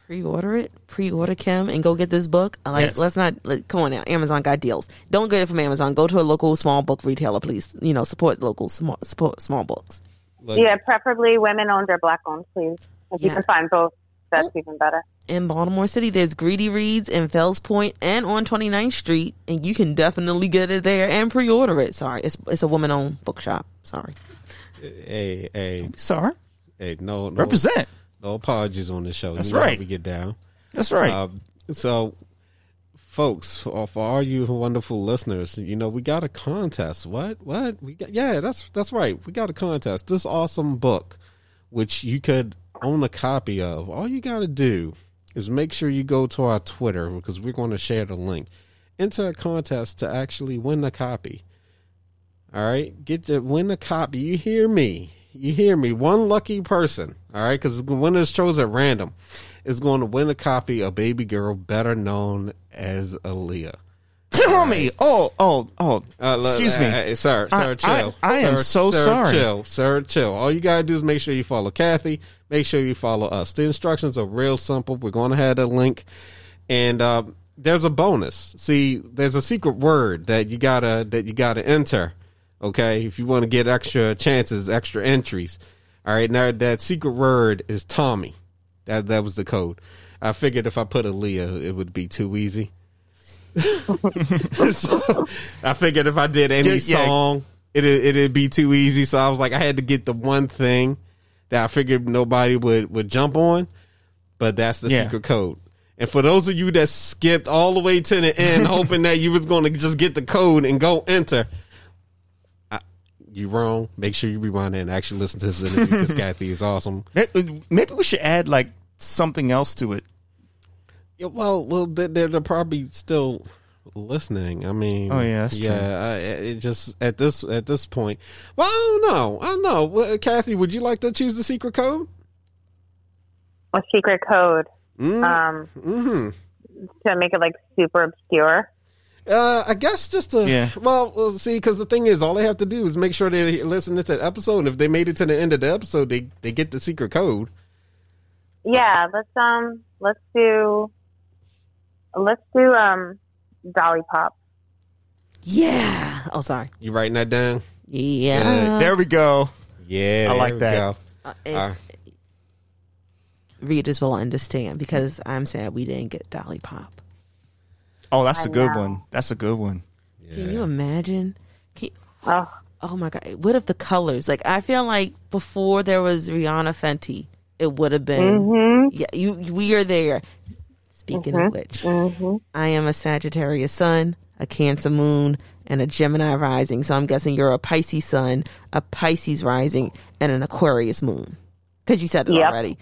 Pre-order it, pre-order Kim, and go get this book. Like, Yes. let's not like, come on now. Amazon got deals. Don't get it from Amazon. Go to a local small book retailer, please. You know, support local small support small books. look, Yeah, preferably women owned or black owned, please. If you can find both, that's Oh. even better. In Baltimore City, there's Greedy Reads in Fells Point and on 29th Street, and you can definitely get it there and pre-order it. Sorry, it's it's a woman-owned bookshop. Sorry. Hey, hey, Sorry. hey, no, no, Represent. no apologies on the show. That's You know right. We get down. That's right. Um, so, folks, for, for all you wonderful listeners, you know we got a contest. What? What? We got? Yeah, that's that's right. We got a contest. This awesome book, which you could own a copy of. All you got to do is make sure you go to our Twitter because we're going to share the link. Enter a contest to actually win a copy. All right, get to win a copy. You hear me? You hear me? One lucky person. All right, because the winner is chosen at random is going to win a copy of Baby Girl, better known as Aaliyah. Tell me. Oh, oh, oh. Uh, Excuse me. uh, sir. I- Sir, chill. I- I am Sir, so sir, sorry. Chill, sir, chill. All you gotta do is make sure you follow Kathy. Make sure you follow us. The instructions are real simple. We're going to have a link, and uh, there's a bonus. See, there's a secret word that you gotta that you gotta enter. Okay, if you want to get extra chances, extra entries. All right, now that secret word is Tommy. That that was the code. I figured if I put a Aaliyah, it would be too easy. so, I figured if I did any Yeah, yeah. song, it it'd be too easy. So I was like, I had to get the one thing that I figured nobody would would jump on, but that's the Yeah. secret code. And for those of you that skipped all the way to the end, hoping that you was going to just get the code and go enter, you wrong. Make sure you rewind and actually listen to this interview because Kathy is awesome. Maybe maybe we should add like something else to it. Yeah, well, well, they're, they're they're probably still listening. I mean, Oh, yeah, that's true. yeah. I, it just at this at this point. Well, I don't know. I don't know. Well, Kathy, would you like to choose the secret code? A secret code Mm, um, hmm to make it like super obscure. Uh, I guess just to Yeah. well, well see, because the thing is, all they have to do is make sure they listen to that episode. And if they made it to the end of the episode, they they get the secret code. Yeah, let's um, let's do, let's do um, Dolly Pop. Yeah. Oh, sorry. You writing that down? Yeah. there we go. Yeah, I like that. go. Uh, it- Uh, readers will understand because I'm sad we didn't get Dolly Pop. Oh, that's a I good know. one. That's a good one. Can you imagine? Can Oh, oh my god! What if the colors? Like I feel like before there was Rihanna Fenty, it would have been. mm-hmm. Yeah, you. We are there. Speaking of which, I am a Sagittarius sun, a Cancer moon, and a Gemini rising. So I'm guessing you're a Pisces sun, a Pisces rising, and an Aquarius moon. Because you said it Yep. already.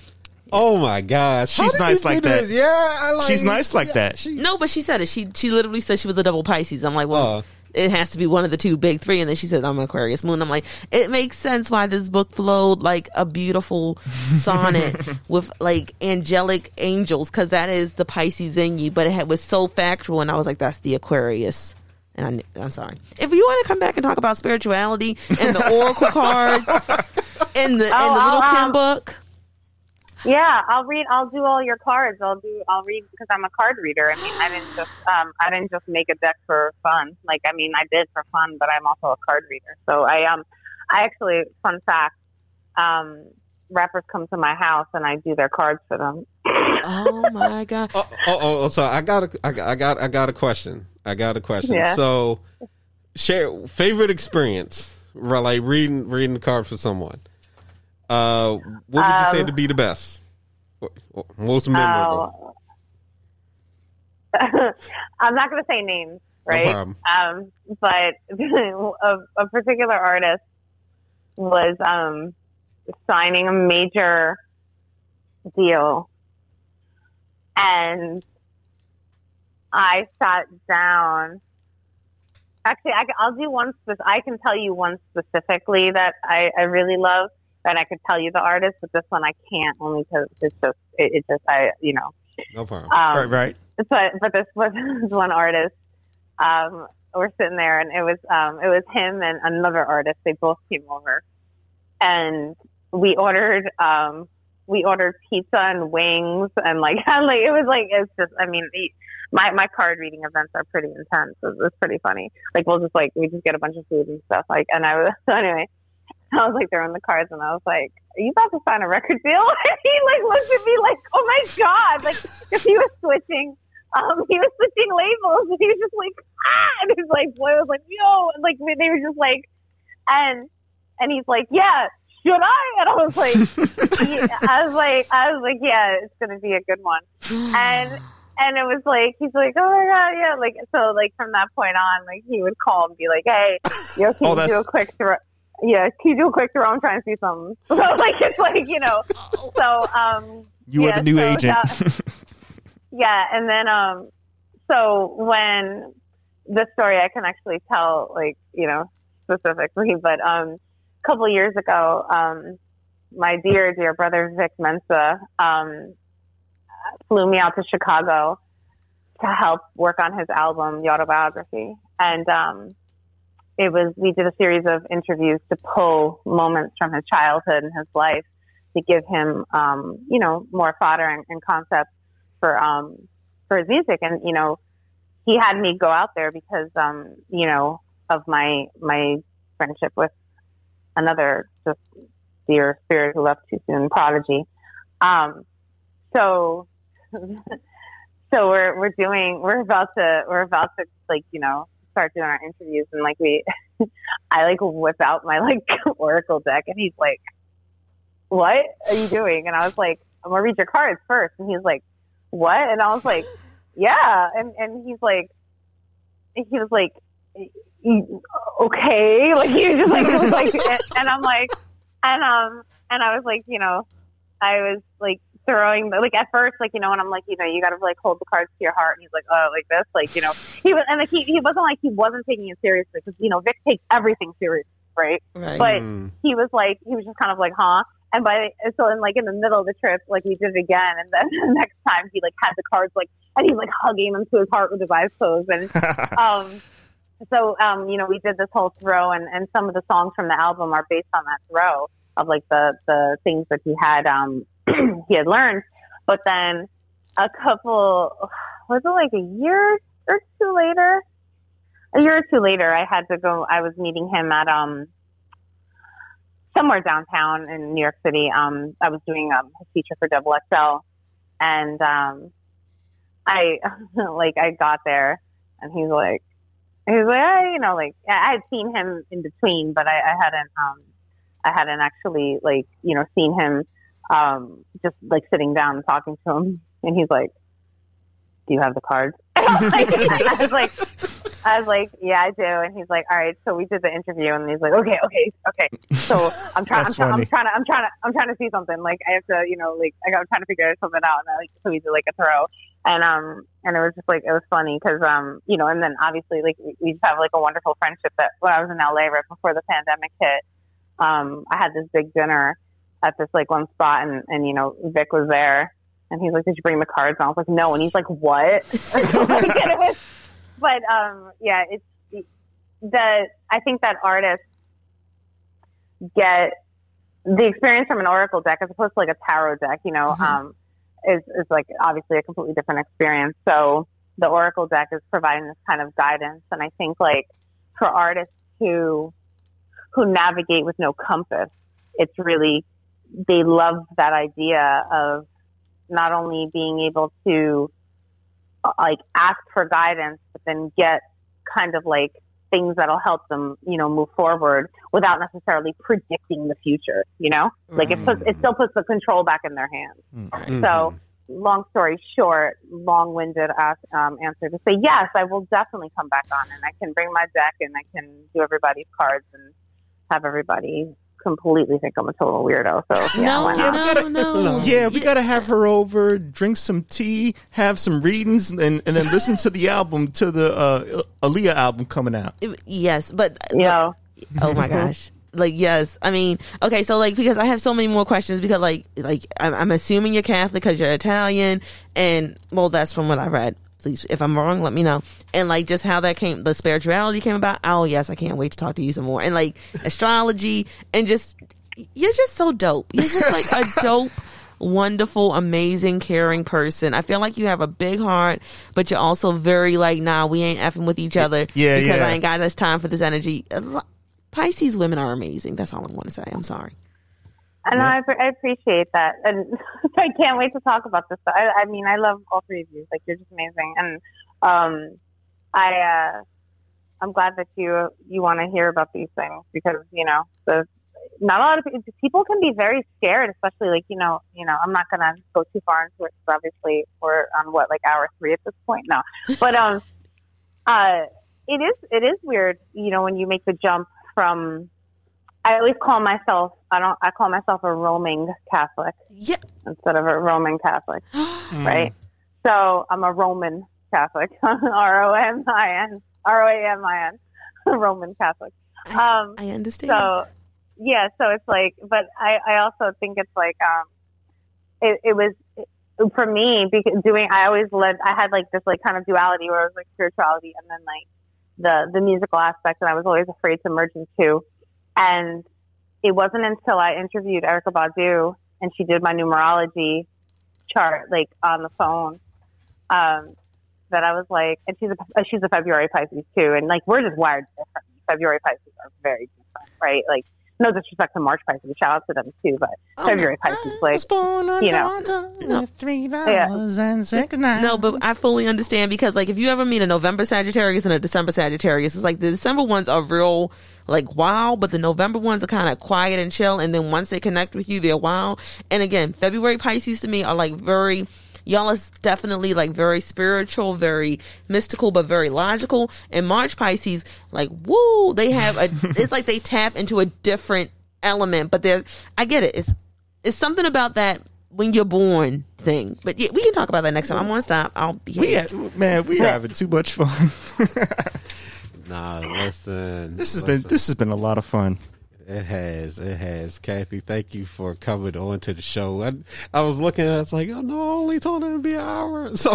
Oh my gosh, She's nice like that. this? Yeah, I like. She's nice like yeah, that. She, No, but she said it. She she literally said she was a double Pisces. I'm like, well, Oh. it has to be one of the two big three. And then she said, I'm Aquarius moon. I'm like, it makes sense why this book flowed like a beautiful sonnet with like angelic angels, because that is the Pisces in you. But it had, was so factual, and I was like, that's the Aquarius. And I, I'm sorry. If you want to come back and talk about spirituality and the oracle cards and the and Oh, the little I'll, Kim um, book, Yeah, I'll read. I'll do all your cards. I'll do. I'll read because I'm a card reader. I mean, I didn't just. Um, I didn't just make a deck for fun. Like, I mean, I did for fun, but I'm also a card reader. So I um, I actually, fun fact, um, rappers come to my house and I do their cards for them. oh my god, Oh, oh, oh, so I got a, I got, I got, a question. I got a question. Yeah. So, share favorite experience, like reading, reading the card for someone. Uh, what would you say Um, to be the best, most memorable? Oh. I'm not going to say names, right? problem. Um, but a, a particular artist was um, signing a major deal, and I sat down. Actually, I, will do one. Spec- I can tell you one specifically that I, I really love, and I could tell you the artist, but this one I can't only because it's just it, it just I you know No problem. um, right, right. but but this was this one artist. Um, we're sitting there, and it was um, it was him and another artist. They both came over, and we ordered um, we ordered pizza and wings, and like like it was like it's just I mean. The, my, my card reading events are pretty intense. It's, it's pretty funny. Like we'll just like we just get a bunch of food and stuff. Like and I was so anyway. I was like throwing the cards and I was like, "Are you about to sign a record deal?" And he like looked at me like, "Oh my god!" Like if he was switching, um, he was switching labels and he was just like, "Ah!" And his like boy was like, "Yo!" And like they were just like, and and he's like, "Yeah." Should I? And I was like, yeah, I was like, I was like, yeah, it's gonna be a good one. And and it was like he's like, oh my god, yeah, like so like from that point on, like he would call and be like, hey, yo, can Oh, you do a quick throw? Yeah, can you do a quick throw? I'm trying to see something. So like it's like you know, so um, You yeah, are the new so agent. that- yeah, and then um, so when the story I can actually tell like you know specifically, but um, a couple years ago, um, my dear dear brother Vic Mensa um flew me out to Chicago to help work on his album, the autobiography. And um, it was we did a series of interviews to pull moments from his childhood and his life to give him, um, you know, more fodder and, and concepts for um, for his music. And you know, he had me go out there because, um, you know, of my my friendship with another just dear spirit who left too soon, Prodigy. Um, so so we're we're doing we're about to we're about to like you know start doing our interviews and like we I like whip out my like Oracle deck, and he's like, "What are you doing?" And I was like, "I'm gonna read your cards first. And he's like, "What?" And I was like, "Yeah." And and he's like, he was like, "Okay," like he was just like, was like, and I'm like, and um, and I was like, you know, I was like throwing like at first like you know and I'm like you know you got to like hold the cards to your heart and he's like oh like this like you know he was and like, he he wasn't like he wasn't taking it seriously because you know Vic takes everything seriously right, Right. but Mm. he was like he was just kind of like huh and by so in like in the middle of the trip like we did it again and then the next time he like had the cards like and he's like hugging them to his heart with his eyes closed and um so um you know we did this whole throw and and some of the songs from the album are based on that throw of like the the things that he had um he had learned but then a couple was it like a year or two later. A year or two later i had to go i was meeting him at um somewhere downtown in new york city. Um i was doing um his feature for double xl and um i like i got there and he's like he was like I, you know like i had seen him in between but i, I hadn't um i hadn't actually like you know seen him um, just like sitting down and talking to him, and he's like, "Do you have the cards?" I was like, "I was like, yeah, I do." And he's like, "All right." So we did the interview, and he's like, "Okay, okay, okay." So I'm trying, I'm, That's try- I'm trying to, I'm trying to, I'm trying to see something. Like I have to, you know, like I got, I'm trying to figure something out, and I, like so we did like a throw, and um, and it was just like it was funny because um, you know, and then obviously like we, we just have like a wonderful friendship that when I was in LA right before the pandemic hit, um, I had this big dinner at this like one spot and, and you know, Vic was there and he's like, Did you bring the cards? And I was like, No and he's like, What? Like, and it was, but um yeah, it's the I think that artists get the experience from an oracle deck as opposed to like a tarot deck, you know, um is is like obviously a completely different experience. So the oracle deck is providing this kind of guidance and I think like for artists who who navigate with no compass, it's really they love that idea of not only being able to uh, like ask for guidance, but then get kind of like things that'll help them, you know, move forward without necessarily predicting the future. You know, like it puts it still puts the control back in their hands. Mhm. So, long story short, long-winded ask, um, answer to say yes, I will definitely come back on, and I can bring my deck, and I can do everybody's cards, and have everybody completely think I'm a total weirdo. So yeah, no, why Yeah, not? we no, gotta- no, Yeah, we You- got to have her over, drink some tea, have some readings, and, and then listen to the album, to the uh, Aaliyah album coming out. Yes, but yeah. know, oh my gosh like yes i mean okay so like because i have so many more questions because like like i'm, I'm assuming you're catholic because you're italian and well that's from what i read please if i'm wrong let me know and like just how that came the spirituality came about oh yes i can't wait to talk to you some more and like astrology and just you're just so dope you're just like a dope wonderful amazing caring person i feel like you have a big heart but you're also very like nah we ain't effing with each other Yeah, because yeah. i ain't got this time for this energy Pisces women are amazing. That's all I want to say. I'm sorry. And I, I appreciate that, and I can't wait to talk about this. I, I mean, I love all three of you. Like you're just amazing, and um, I uh, I'm glad that you you want to hear about these things because you know the not a lot of people, people can be very scared, especially like you know you know I'm not gonna go too far into it 'cause obviously we're on what like hour three at this point? Now, but um uh it is it is weird you know when you make the jump from I always call myself I don't I call myself a roaming Catholic Yeah. instead of a Roman Catholic right? So I'm a Roman Catholic, R O M I N, R O A M I N, Roman Catholic. Um, I understand. so yeah, so it's like, but I, I also think it's like, um, it, it was for me because doing, I always led, I had like this like kind of duality where it was like spirituality and then like the, the musical aspect and I was always afraid to merge the two. And it wasn't until I interviewed Erykah Badu and she did my numerology chart like on the phone, um, that I was like, and she's a she's a February Pisces too, and like we're just wired differently. February Pisces are very different, right? Like no disrespect to March Pisces, shout out to them too, but Oh, February Pisces, like you know, No. three dollars and six nine. No, but I fully understand because like if you ever meet a November Sagittarius and a December Sagittarius, it's like the December ones are real like wow, but the November ones are kind of quiet and chill, and then once they connect with you, they're wow. And again, February Pisces to me are like very. Y'all is definitely like very spiritual, very mystical, but very logical. And March Pisces, like, woo, they have a, it's like they tap into a different element, but they're, I get it. It's, it's something about that when you're born thing. But yeah, we can talk about that next time. I'm gonna stop. I'll be we had, man, we are having too much fun. Nah, listen. this has been this has been a lot of fun. It has, it has. Kathy, thank you for coming on to the show. I, I was looking at it, it's like, oh no, I only told it to be an hour. So,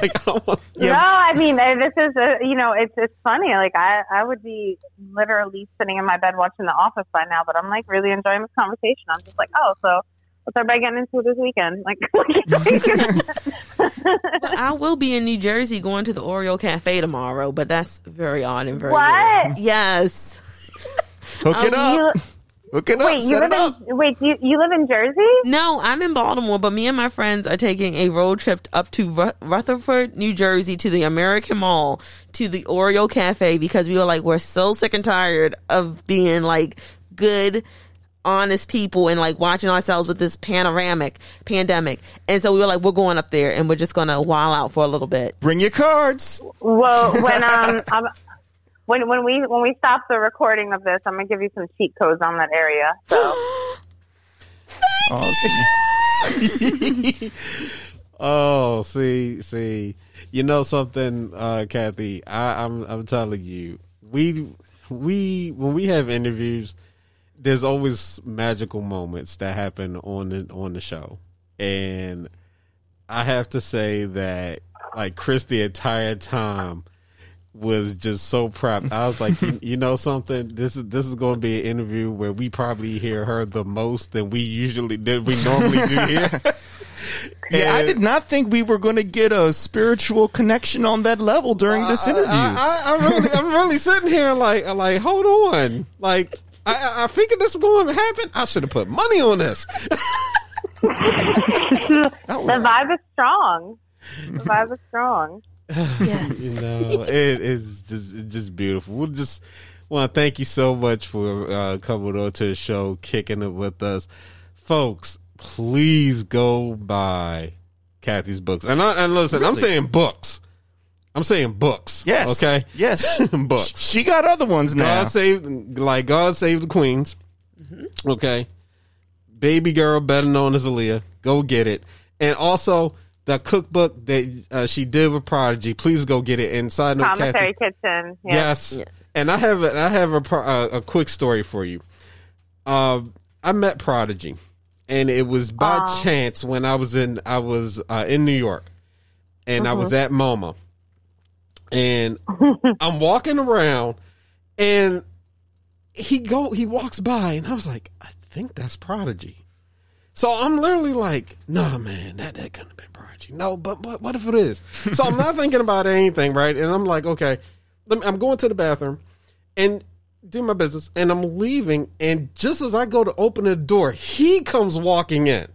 like, I want, No, I mean uh, this is a, you know it's it's funny. Like I I would be literally sitting in my bed watching The Office by now, but I'm like really enjoying this conversation. I'm just like, oh, so what's everybody getting into this weekend? Like, But I will be in New Jersey going to the Oreo Cafe tomorrow, but that's very odd and very what? weird. Yes. Hook it up. You, Hook it up. wait, you Set live it up. in wait you you live in Jersey? No, I'm in Baltimore, but me and my friends are taking a road trip up to Ru- Rutherford, New Jersey to the American Mall to the Oreo Cafe because we were like, we're so sick and tired of being like good, honest people and like watching ourselves with this panoramic pandemic. And so we were like, we're going up there and we're just going to while out for a little bit. Bring your cards. Well, when um I'm, when when we when we stop the recording of this, I'm gonna give you some cheat codes on that area. So Oh, oh, see, see, you know something, uh, Kathy, I, I'm, I'm telling you, we, we, when we have interviews, there's always magical moments that happen on the, on the show. And I have to say that, like, Chris, the entire time, was just so prepped. I was like, you, you know something, this is this is going to be an interview where we probably hear her the most than we usually did. We normally do here. yeah, I did not think we were going to get a spiritual connection on that level during this interview. I, I, I'm really, I'm really sitting here like, like, hold on, like, I, I- I figured this was going to happen. I should have put money on this. the vibe is strong. The vibe is strong. Yes. you know, it is just it's just beautiful. We'll just want to thank you so much for uh, coming on to the show, kicking it with us, folks. Please go buy Kathy's books, and I, and listen, I'm saying books. I'm saying books. yes. Okay. Yes. books. She got other ones now. God save, like God save the queens. Okay, baby girl, better known as Aaliyah. Go get it, and also the cookbook that uh, she did with Prodigy. Please go get it. inside side note, Commissary Kathy, kitchen. Yeah. yes. And I have a, I have a pro- uh, a quick story for you. Uh, I met Prodigy, and it was by Aw. chance when I was in I was uh, in New York, and I was at MoMA, and I'm walking around, and he go he walks by, and I was like, I think that's Prodigy. So I'm literally like, nah, man, that that couldn't have been No, but but what if it is? So I'm not thinking about anything, right? And I'm like, okay, me, I'm going to the bathroom and do my business, and I'm leaving, and just as I go to open the door, he comes walking in.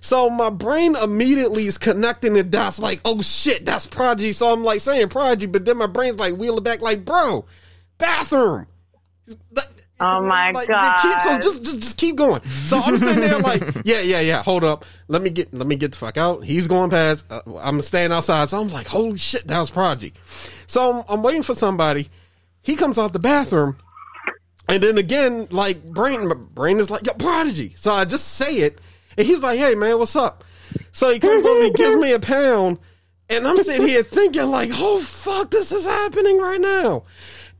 So my brain immediately is connecting the dots, like, oh shit, that's Prodigy. So I'm like saying Prodigy, but then my brain's like wheeling back, like, bro, bathroom. Oh my like, Keep, so God. just, just just keep going. So I'm sitting there like, yeah, yeah, yeah. Hold up, let me get let me get the fuck out. He's going past. Uh, I'm staying outside. So I'm like, holy shit, that was Prodigy. So I'm, I'm waiting for somebody. He comes out the bathroom, and then again, like brain, my brain is like, yo, Prodigy. So I just say it, and he's like, hey man, what's up? So he comes over and gives me a pound, and I'm sitting here thinking like, oh fuck, this is happening right now.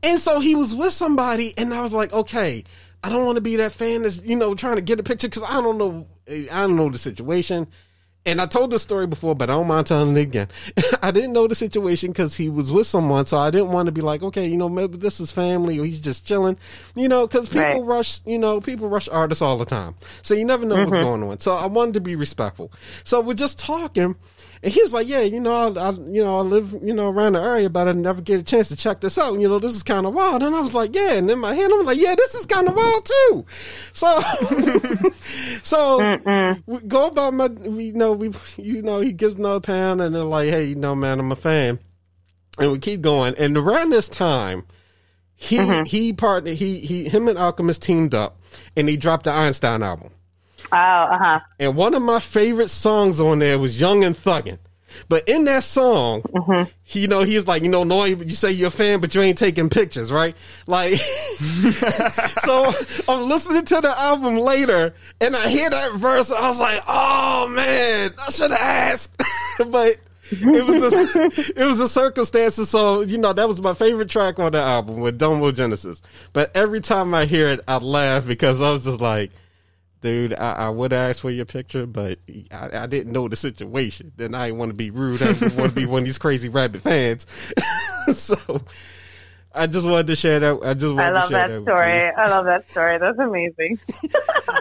And so he was with somebody, and I was like, okay, I don't want to be that fan that's you know trying to get a picture because I don't know, I don't know the situation. And I told this story before, but I don't mind telling it again. I didn't know the situation because he was with someone, so I didn't want to be like, okay, you know, maybe this is family or he's just chilling, you know, because people Right. rush, you know, people rush artists all the time, so you never know what's mm-hmm. going on. So I wanted to be respectful. So we're just talking, And he was like, "Yeah, you know, I, I, you know, I live, you know, around the area, but I never get a chance to check this out. You know, this is kind of wild." And I was like, "Yeah." And in my head, I was like, "Yeah, this is kind of wild too." So, so we go about my, we know, we, you know, he gives another pound, and they're like, "Hey, you know, man, I'm a fan," and we keep going. And around this time, he mm-hmm. he partnered, he he him and Alchemist teamed up, and he dropped the Einstein album. Oh, uh huh. And one of my favorite songs on there was Young and Thuggin'. But in that song, he, you know, he's like, you know, no, you say you're a fan, but you ain't taking pictures, right? Like, so I'm listening to the album later and I hear that verse. I was like, oh man, I should have asked. but it was a, it was a circumstances. So, you know, that was my favorite track on the album with Domo Genesis. But every time I hear it, I laugh because I was just like, dude, I, I would ask for your picture, but I, I didn't know the situation. Then I didn't want to be rude. I didn't want to be one of these crazy rabbit fans. so I just wanted to share that. I just wanted I love to share that that, story. I love that story. That's amazing.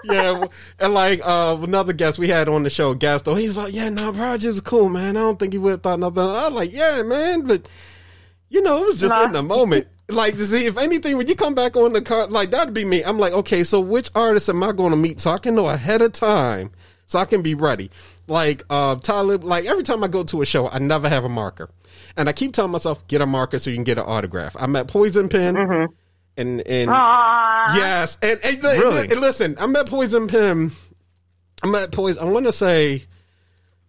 Yeah, and like uh, another guest we had on the show, Gaston. He's like, "Yeah, no, Project was cool, man. I don't think he would have thought nothing." I was like, "Yeah, man," but you know, it was just Nah. in the moment. Like, see if anything, when you come back on the car, like that'd be me. I'm like, okay, so which artist am I going to meet so I can know ahead of time, so I can be ready. Like, uh, Talib, like every time I go to a show, I never have a marker, and I keep telling myself, get a marker so you can get an autograph. I'm at Poison Pen, and and Aww. yes, and, and, Really? and listen, I'm at Poison Pen. I'm at Poison. I want to say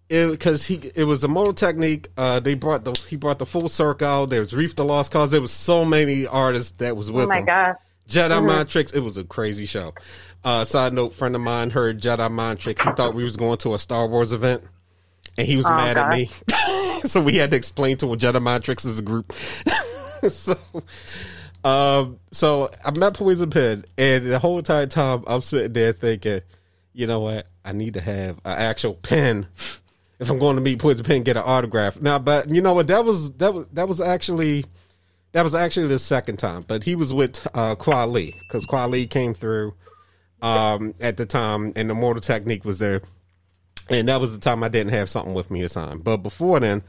because he it was Immortal Technique. Uh, they brought the he brought the full circle. There was Reef the Lost Cauze. There was so many artists that was with Oh my him. gosh. Jedi Mind Tricks. It was a crazy show. Uh, side note: friend of mine heard Jedi Mind Tricks. He thought we was going to a Star Wars event, and he was Oh, mad at me. so we had to explain to him Jedi Mind Tricks is a group. so. Um, so I met Poison Pen, and the whole entire time I'm sitting there thinking, you know what? I need to have an actual pen if I'm going to meet Poison Pen, get an autograph. Now, but you know what? That was that was that was actually that was actually the second time. But he was with uh, Kweli because Kweli came through um, at the time, and the Immortal Technique was there, and that was the time I didn't have something with me to sign. But before then.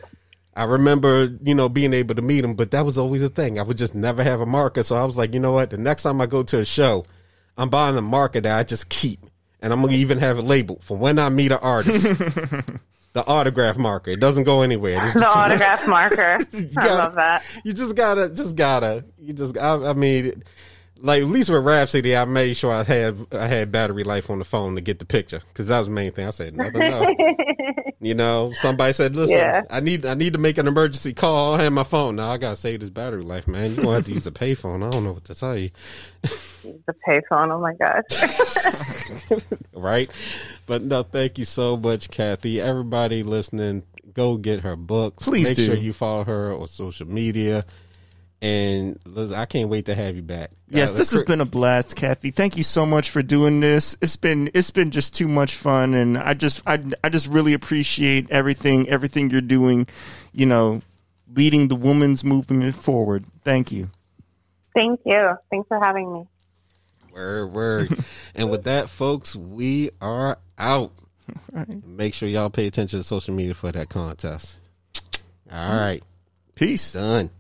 I remember, you know, being able to meet him, but that was always a thing. I would just never have a marker. So I was like, you know what? The next time I go to a show, I'm buying a marker that I just keep. And I'm going to even have it labeled for when I meet an artist. the autograph marker. It doesn't go anywhere. It's The just- autograph marker. I gotta- love that. you just gotta, just gotta, you just, I, I mean, like at least with Rapsody, I made sure I had, I had battery life on the phone to get the picture because that was the main thing. I said nothing else. you know, somebody said, "Listen, Yeah. I need, I need to make an emergency call. I have my phone now. I gotta save this battery life, man. You gonna have to use a payphone. I don't know what to tell you, The payphone. Oh my gosh. right? But no, thank you so much, Kathy. Everybody listening, go get her books. Please make do. sure you follow her on social media. And listen, I can't wait to have you back. Yes, Uh, this has been a blast, Kathy. Thank you so much for doing this. It's been it's been just too much fun, and I just I I just really appreciate everything everything you're doing. You know, leading the women's movement forward. Thank you. Thank you. Thanks for having me. Word, word. and with that, folks, we are out. Make sure y'all pay attention to social media for that contest. All mm. right. Peace. Done.